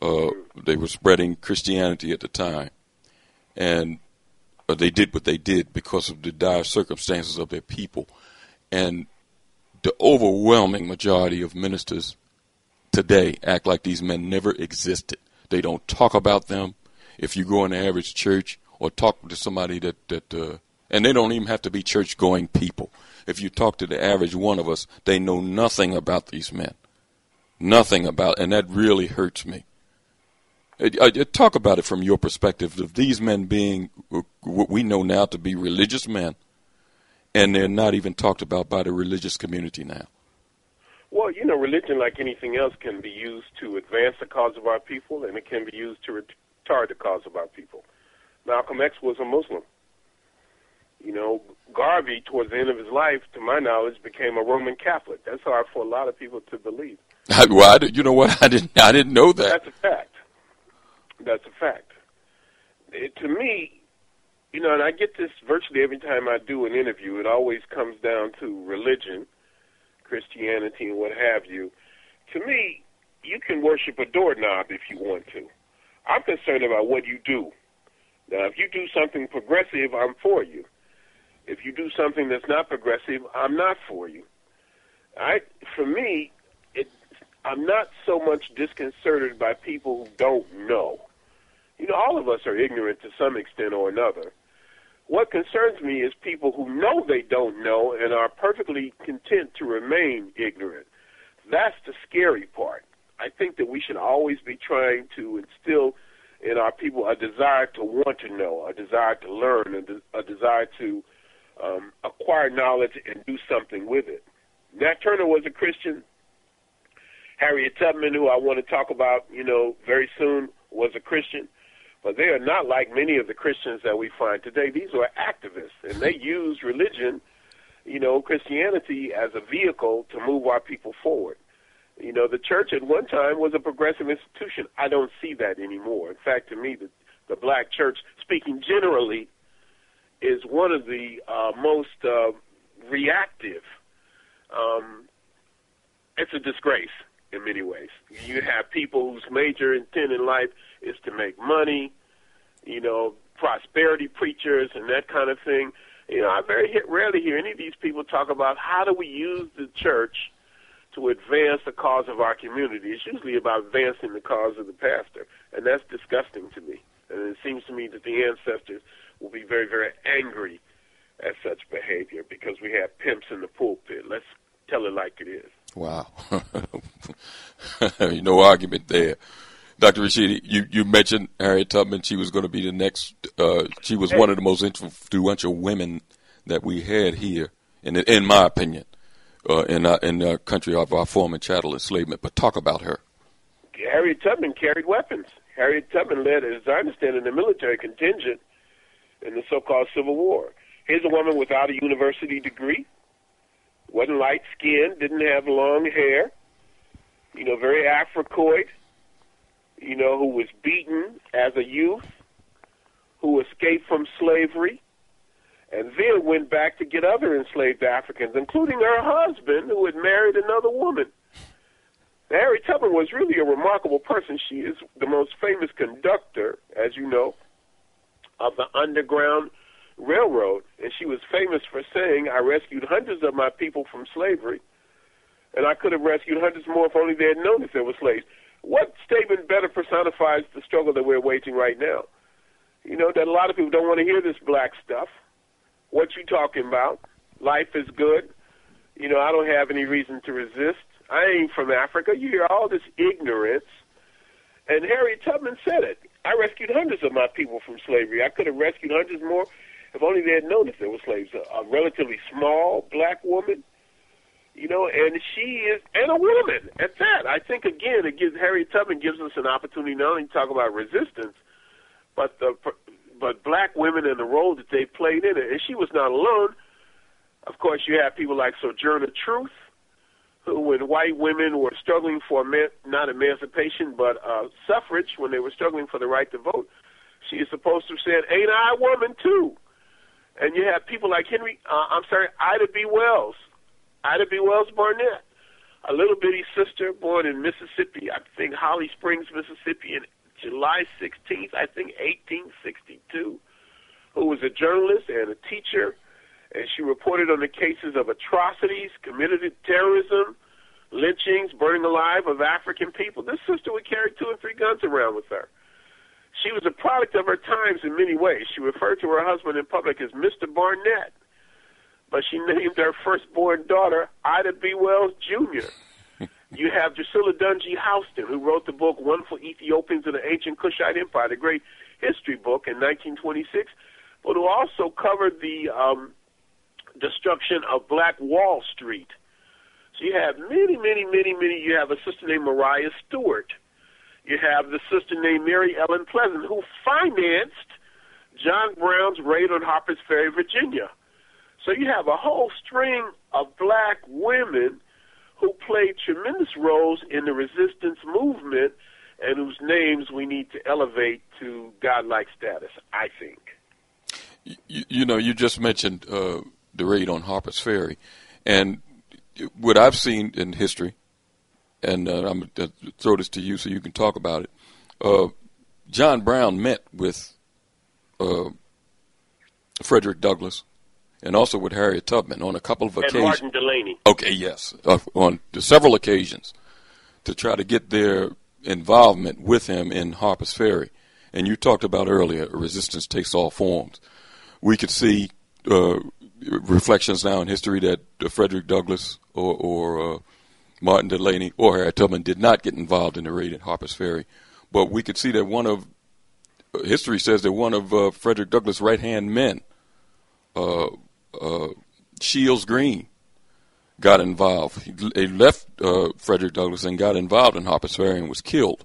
Uh, they were spreading Christianity at the time, and uh, they did what they did because of the dire circumstances of their people. And the overwhelming majority of ministers today act like these men never existed. They don't talk about them. If you go in the average church or talk to somebody that that, uh, and they don't even have to be church going people. If you talk to the average one of us, they know nothing about these men, nothing about, and that really hurts me. Talk about it from your perspective of these men being what we know now to be religious men, and they're not even talked about by the religious community now. Well, you know, religion, like anything else, can be used to advance the cause of our people, and it can be used to retard the cause of our people. Malcolm X was a Muslim. You know, Garvey, towards the end of his life, to my knowledge, became a Roman Catholic. That's hard for a lot of people to believe. well, I, did- you know what? I didn't. I didn't know that. That's a fact. That's a fact. It, to me, you know, and I get this virtually every time I do an interview. It always comes down to religion, Christianity, and what have you. To me, you can worship a doorknob if you want to. I'm concerned about what you do. Now, if you do something progressive, I'm for you. If you do something that's not progressive, I'm not for you. I, for me, it, I'm not so much disconcerted by people who don't know. You know, all of us are ignorant to some extent or another. What concerns me is people who know they don't know and are perfectly content to remain ignorant. That's the scary part. I think that we should always be trying to instill in our people a desire to want to know, a desire to learn, a, de- a desire to um, acquire knowledge and do something with it. Nat Turner was a Christian. Harriet Tubman, who I want to talk about, you know, very soon, was a Christian. But they are not like many of the Christians that we find today. These are activists, and they use religion, you know, Christianity as a vehicle to move our people forward. You know, the church at one time was a progressive institution. I don't see that anymore. In fact, to me, the, the black church, speaking generally, is one of the uh, most uh, reactive. Um, it's a disgrace in many ways. You have people whose major intent in life is to make money, you know, prosperity preachers and that kind of thing. You know, I very rarely hear any of these people talk about how do we use the church to advance the cause of our community. It's usually about advancing the cause of the pastor, and that's disgusting to me. And it seems to me that the ancestors will be very, very angry at such behavior because we have pimps in the pulpit. Let's tell it like it is. Wow. no argument there. Dr. Rashidi, you, you mentioned Harriet Tubman. She was going to be the next, uh, she was one of the most influential women that we had here, in, in my opinion, uh, in, our, in the country of our former chattel enslavement. But talk about her. Harriet Tubman carried weapons. Harriet Tubman led, as I understand it, the military contingent in the so-called Civil War. Here's a woman without a university degree, wasn't light skinned, didn't have long hair, you know, very Africoid, you know, who was beaten as a youth, who escaped from slavery, and then went back to get other enslaved Africans, including her husband, who had married another woman. Harriet Tubman was really a remarkable person. She is the most famous conductor, as you know, of the Underground Railroad, and she was famous for saying, "I rescued hundreds of my people from slavery, and I could have rescued hundreds more if only they had known that there were slaves." What statement better personifies the struggle that we're waging right now? You know that a lot of people don't want to hear this black stuff. What you talking about? Life is good. You know, I don't have any reason to resist. I ain't from Africa. You hear all this ignorance. And Harriet Tubman said it. I rescued hundreds of my people from slavery. I could have rescued hundreds more if only they had known that there were slaves. A, a relatively small black woman, you know, and she is, and a woman at that. I think again, it gives Harriet Tubman gives us an opportunity not only to talk about resistance, but the but black women and the role that they played in it. And she was not alone. Of course, you have people like Sojourner Truth, who, when white women were struggling for not emancipation but uh, suffrage, when they were struggling for the right to vote, she is supposed to have said, "Ain't I a woman too?" And you have people like Henry, uh, I'm sorry, Ida B. Wells, Ida B. Wells Barnett, a little bitty sister born in Mississippi, I think Holly Springs, Mississippi, in July 16th, I think 1862, who was a journalist and a teacher, and she reported on the cases of atrocities, committed terrorism, lynchings, burning alive of African people. This sister would carry two and three guns around with her. She was a product of her times in many ways. She referred to her husband in public as Mr. Barnett, but she named her firstborn daughter Ida B. Wells Jr. you have Drusilla Dunjee Houston, who wrote the book Wonderful Ethiopians in the Ancient Kushite Empire, the great history book in 1926, but who also covered the um, destruction of Black Wall Street. So you have many, many, many, many. You have a sister named Mariah Stewart. You have the sister named Mary Ellen Pleasant, who financed John Brown's raid on Harper's Ferry, Virginia. So you have a whole string of black women who played tremendous roles in the resistance movement and whose names we need to elevate to godlike status, I think. You, you know, you just mentioned uh, the raid on Harper's Ferry, and what I've seen in history, and uh, I'm going to throw this to you so you can talk about it. Uh, John Brown met with uh, Frederick Douglass and also with Harriet Tubman on a couple of And occasions. Martin Delany. Okay, yes, uh, on several occasions to try to get their involvement with him in Harper's Ferry. And you talked about earlier, resistance takes all forms. We could see uh, reflections now in history that uh, Frederick Douglass or, or uh, Martin Delany or Harriet Tubman did not get involved in the raid at Harper's Ferry. But we could see that one of uh, history says that one of uh, Frederick Douglass' right hand men, uh, uh, Shields Green, got involved. He, he left Frederick Douglass and got involved in Harper's Ferry and was killed.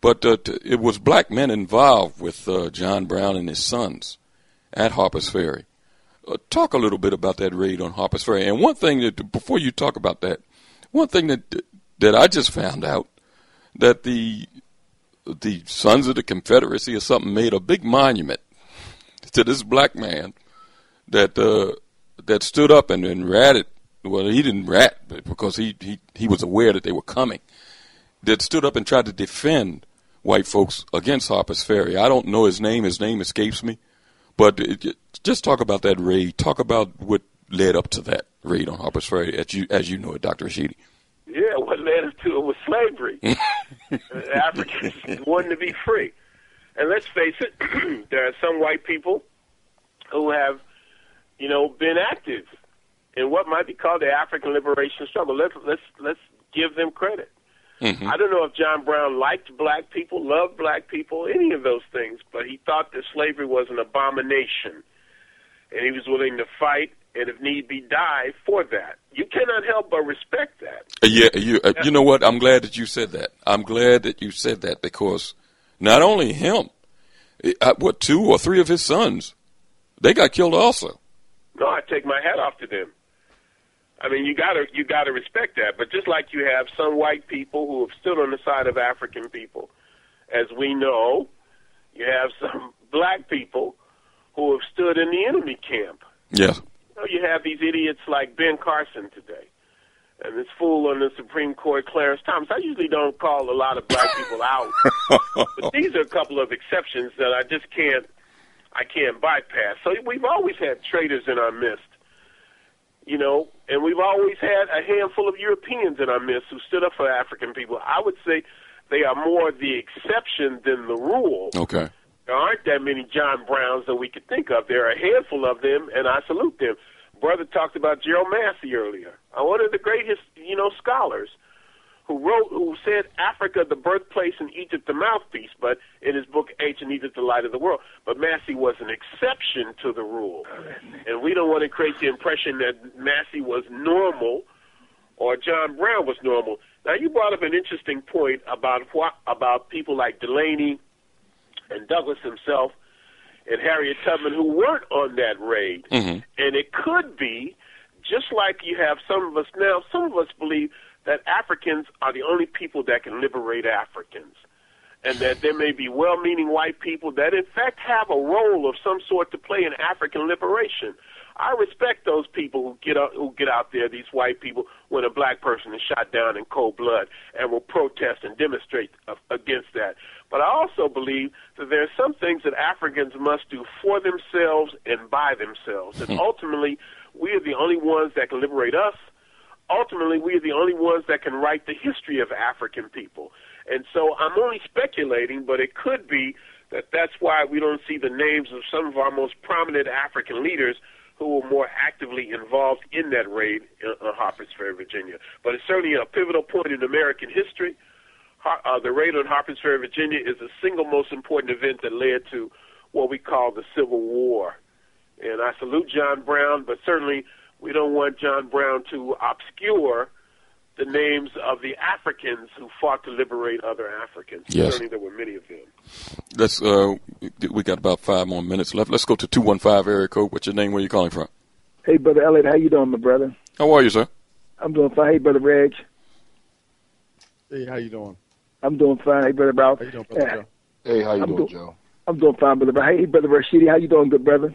But t- it was black men involved with John Brown and his sons at Harper's Ferry. Uh, talk a little bit about that raid on Harper's Ferry. And one thing that before you talk about that, one thing that that I just found out that the the Sons of the Confederacy or something made a big monument to this black man that uh, that stood up and, and ratted. Well, he didn't rat because he, he he was aware that they were coming. That stood up and tried to defend white folks against Harper's Ferry. I don't know his name. His name escapes me. But it- just talk about that raid. Talk about what led up to that raid on Harper's Ferry, as you as you know it, Doctor Rashidi. Yeah, what led us to it was slavery. Uh, Africans wanting to be free. And let's face it, there are some white people who have, you know, been active in what might be called the African liberation struggle. Let's let's let's give them credit. Mm-hmm. I don't know if John Brown liked black people, loved black people, any of those things, but he thought that slavery was an abomination. And he was willing to fight and, if need be, die for that. You cannot help but respect that. Uh, Yeah, you uh, you know what? I'm glad that you said that. I'm glad that you said that because not only him, uh, what two or three of his sons, they got killed also. No, I take my hat off to them. I mean, you gotta you gotta respect that. But just like you have some white people who have stood on the side of African people, as we know, you have some black people who have stood in the enemy camp. Yes. You, know, you have these idiots like Ben Carson today, and this fool on the Supreme Court, Clarence Thomas. I usually don't call a lot of black people out, but these are a couple of exceptions that I just can't I can't bypass. So we've always had traitors in our midst, you know, and we've always had a handful of Europeans in our midst who stood up for African people. I would say they are more the exception than the rule. Okay. There aren't that many John Browns that we could think of. There are a handful of them, and I salute them. Brother talked about Gerald Massey earlier. Uh, one of the greatest, you know, scholars who wrote, who said Africa the birthplace and Egypt the mouthpiece, but in his book Ancient Egypt the light of the world. But Massey was an exception to the rule, and we don't want to create the impression that Massey was normal or John Brown was normal. Now you brought up an interesting point about what about people like Delany and Douglass himself and Harriet Tubman who weren't on that raid. Mm-hmm. And it could be, just like you have some of us now, some of us believe that Africans are the only people that can liberate Africans. And that there may be well meaning white people that, in fact, have a role of some sort to play in African liberation. I respect those people who get out, who get out there, these white people, when a black person is shot down in cold blood and will protest and demonstrate against that. But I also believe that there are some things that Africans must do for themselves and by themselves. And hmm. ultimately, we are the only ones that can liberate us. Ultimately, we are the only ones that can write the history of African people. And so I'm only speculating, but it could be that that's why we don't see the names of some of our most prominent African leaders who were more actively involved in that raid in, Harper's Ferry, Virginia. But it's certainly a pivotal point in American history. Uh, the raid on Harper's Ferry, Virginia is the single most important event that led to what we call the Civil War. And I salute John Brown, but certainly we don't want John Brown to obscure the names of the Africans who fought to liberate other Africans. Yes. Certainly, there were many of them. Let's. Uh, we got about five more minutes left. Let's go to two one five area code. What's your name? Where are you calling from? Hey, brother Elliot, how you doing, my brother? How are you, sir? I'm doing fine. Hey, brother Reg, Hey, how you doing? I'm doing fine. Hey, brother Ralph. How you doing, brother Joe? Hey, how you I'm doing, do- Joe? I'm doing fine, brother. Hey, brother Rashidi, how you doing, good brother?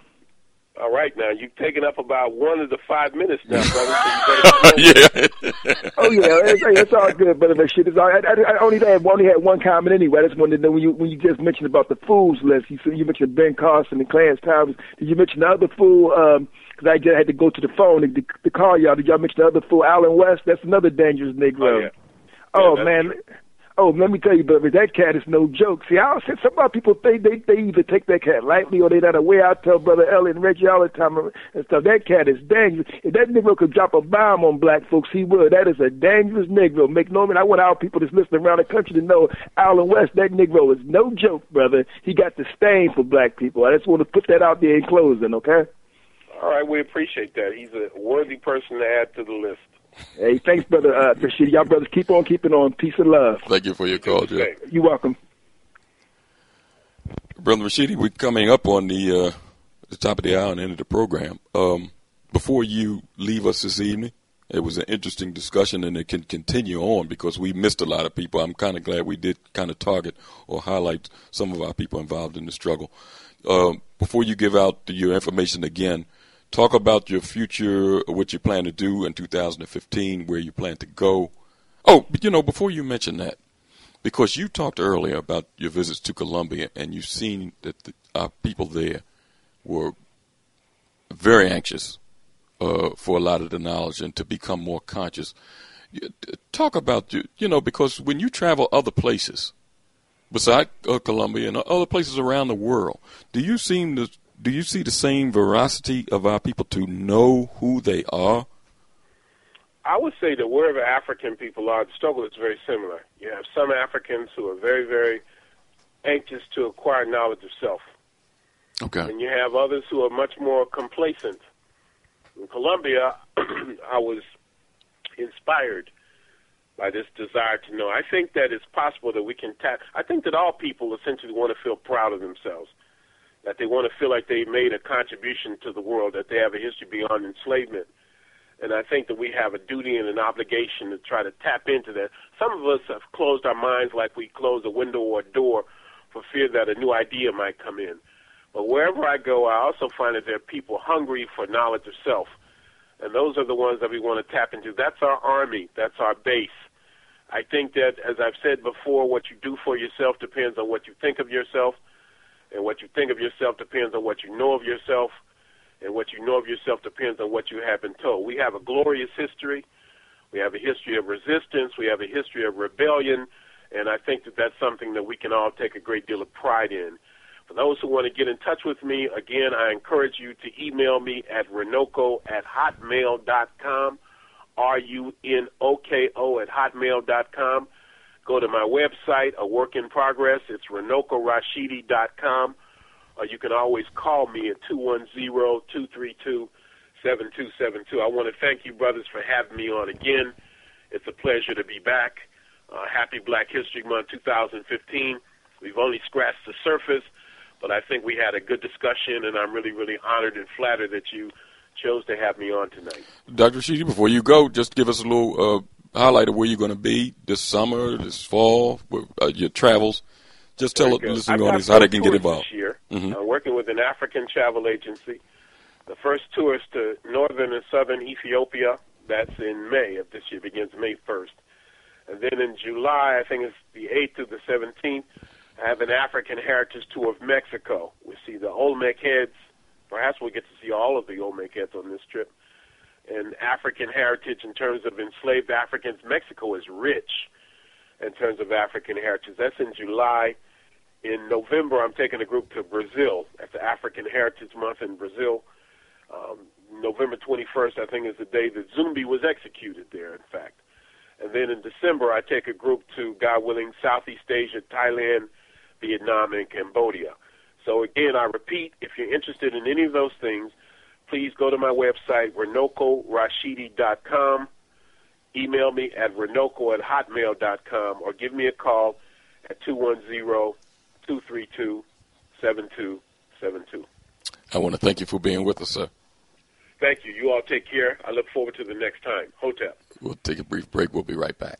All right, now you've taken up about one of the five minutes now, brother. So you better yeah. Oh yeah, it's, it's all good, brother Rashid. It's all, I, I, I only had only had one comment anyway. I just wanted to know when you when you just mentioned about the fools list. You said you mentioned Ben Carson and Clarence Thomas. Did you mention the other fool? Um 'cause I just had to go to the phone to, to call y'all. Did y'all mention the other fool, Allen West? That's another dangerous Negro. Oh, yeah. Oh Yeah, that's man. Oh, let me tell you, brother, that cat is no joke. See, I said some other people think they they either take that cat lightly or they not aware. I tell brother Elliot and Reggie all the time and stuff. That cat is dangerous. If that Negro could drop a bomb on black folks, he would. That is a dangerous Negro. Make no man. I want our people that's listening around the country to know Allen West. That Negro is no joke, brother. He got the stain for black people. I just want to put that out there in closing, okay? All right, we appreciate that. He's a worthy person to add to the list. Hey, thanks, brother uh, Rashid. Y'all brothers keep on keeping on. Peace and love. Thank you for your call, Joe. You're welcome. Brother Rashidi, we're coming up on the uh, the top of the hour and end of the program. Um, before you leave us this evening, it was an interesting discussion, and it can continue on because we missed a lot of people. I'm kind of glad we did kind of target or highlight some of our people involved in the struggle. Um, before you give out your information again, talk about your future, what you plan to do in 2015, where you plan to go. Oh, but you know, before you mention that, because you talked earlier about your visits to Colombia and you've seen that the, our people there were very anxious uh, for a lot of the knowledge and to become more conscious. Talk about you, know, because when you travel other places, beside uh, Colombia and other places around the world, do you seem to do you see the same veracity of our people to know who they are? I would say that wherever African people are, the struggle is very similar. You have some Africans who are very, very anxious to acquire knowledge of self. Okay. And you have others who are much more complacent. In Colombia, I was inspired by this desire to know. I think that it's possible that we can tap. I think that all people essentially want to feel proud of themselves, that they want to feel like they made a contribution to the world, that they have a history beyond enslavement. And I think that we have a duty and an obligation to try to tap into that. Some of us have closed our minds like we close a window or a door for fear that a new idea might come in. But wherever I go, I also find that there are people hungry for knowledge of self. And those are the ones that we want to tap into. That's our army. That's our base. I think that, as I've said before, what you do for yourself depends on what you think of yourself. And what you think of yourself depends on what you know of yourself. And what you know of yourself depends on what you have been told. We have a glorious history. We have a history of resistance. We have a history of rebellion. And I think that that's something that we can all take a great deal of pride in. For those who want to get in touch with me, again, I encourage you to email me at runoko at hotmail.com, R-U-N-O-K-O at hotmail.com. Go to my website, a work in progress. It's RunokoRashidi.com. Or you can always call me at 210-232-7272. I want to thank you, brothers, for having me on again. It's a pleasure to be back. Uh, happy Black History Month 2015. We've only scratched the surface, but I think we had a good discussion, and I'm really, really honored and flattered that you chose to have me on tonight. Dr. Rashidi, before you go, just give us a little uh, highlight of where you're going to be this summer, this fall, where, uh, your travels. Just tell the listening audience how they can get involved. This year, Mhm. I'm working with an African travel agency. The first tour is to northern and southern Ethiopia. That's in May of this year. Begins May 1st. And then in July, I think it's the 8th to the 17th, I have an African heritage tour of Mexico. We see the Olmec heads. Perhaps we'll get to see all of the Olmec heads on this trip. And African heritage in terms of enslaved Africans, Mexico is rich in terms of African heritage. That's in July. In November, I'm taking a group to Brazil. That's the African Heritage Month in Brazil. Um, November 21st, I think, is the day that Zumbi was executed there, in fact. And then in December, I take a group to, God willing, Southeast Asia, Thailand, Vietnam, and Cambodia. So again, I repeat, if you're interested in any of those things, please go to my website, RunokoRashidi.com. email me at runoko at hotmail.com or give me a call at 210-232-7272. I want to thank you for being with us, sir. Thank you. You all take care. I look forward to the next time. Hotel. We'll take a brief break. We'll be right back.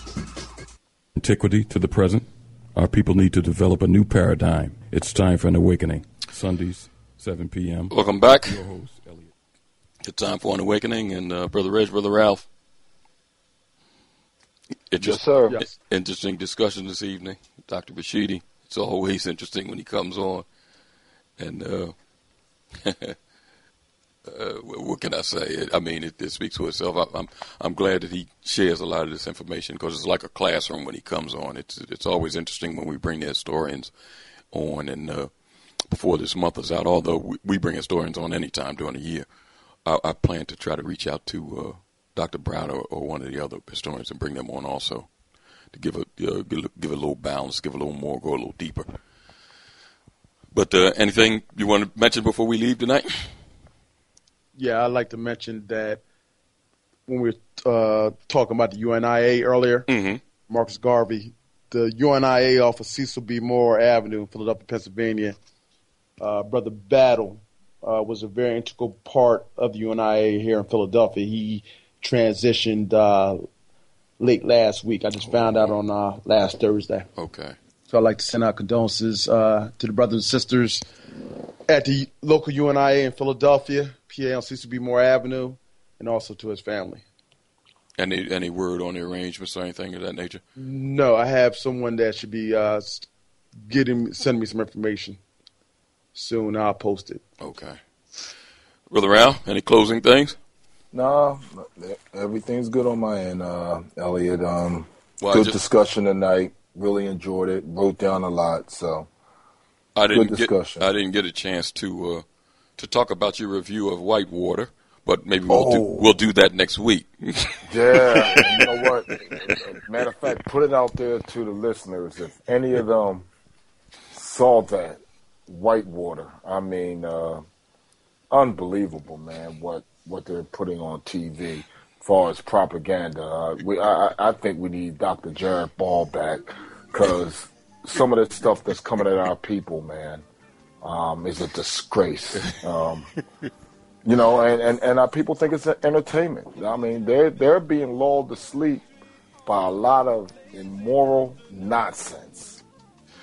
Antiquity to the present. Our people need to develop a new paradigm. It's time for an awakening. Sundays, 7 p.m. Welcome back. Your host, Elliot. It's time for an awakening, and uh, Brother Reg, Brother Ralph. It Yes, sir. Yes. Interesting discussion this evening. Dr. Rashidi. It's always interesting when he comes on. And uh, uh, what can I say? I mean, it, it speaks for itself. I, I'm I'm glad that he shares a lot of this information because it's like a classroom when he comes on. It's it's always interesting when we bring the historians on, and uh, before this month is out, although we, we bring historians on any time during the year, I, I plan to try to reach out to uh, Dr. Brown or, or one of the other historians and bring them on also to give a uh, give, a- little balance, give a little more, go a little deeper. But uh, anything you want to mention before we leave tonight? Yeah, I'd like to mention that when we were uh, talking about the UNIA earlier, Marcus Garvey, the UNIA off of Cecil B. Moore Avenue in Philadelphia, Pennsylvania, uh, Brother Battle uh, was a very integral part of the UNIA here in Philadelphia. He transitioned uh, late last week. I just found out on uh, last Thursday. Okay. So I'd like to send out condolences uh, to the brothers and sisters at the local UNIA in Philadelphia, PA on Cecil B. Moore Avenue, and also to his family. Any any word on the arrangements or anything of that nature? No, I have someone that should be uh, s- getting sending me some information soon. I'll post it. Okay. Brother Ralph, any closing things? Nah, everything's good on my end, uh, Elliot. Um, Well, good just- discussion tonight. Really enjoyed it. Wrote down a lot. So I didn't good get discussion. I didn't get a chance to uh, to talk about your review of Whitewater, but maybe we'll do Oh. we'll do that next week. Yeah, you know what? Matter of fact, put it out there to the listeners. If any of them saw that Whitewater, I mean, uh, unbelievable, man. What what they're putting on TV, as far as propaganda. Uh, we, I, I I think we need Dr. Jared Ball back because some of the stuff that's coming at our people, man, um, is a disgrace. Um, you know, and, and, and our people think it's entertainment. I mean, they're they're being lulled to sleep by a lot of immoral nonsense.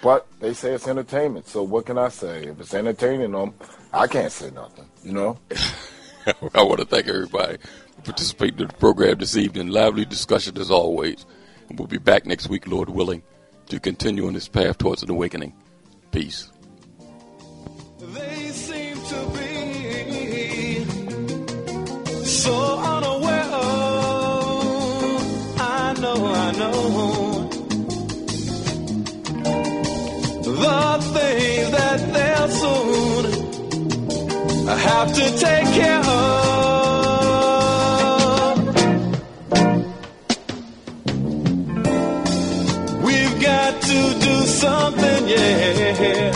But they say it's entertainment. So what can I say? If it's entertaining them, I can't say nothing. You know. I want to thank everybody for participating in the program this evening. Lively discussion as always. And we'll be back next week, Lord willing, to continue on this path towards an awakening. Peace. So unaware of. I know, I know. The things that they'll soon have to take care of. We've got to do something, yeah,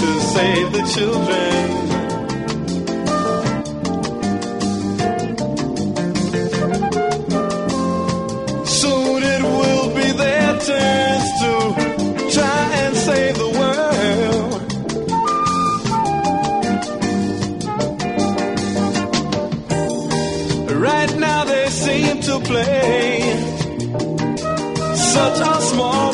to save the children. Such a small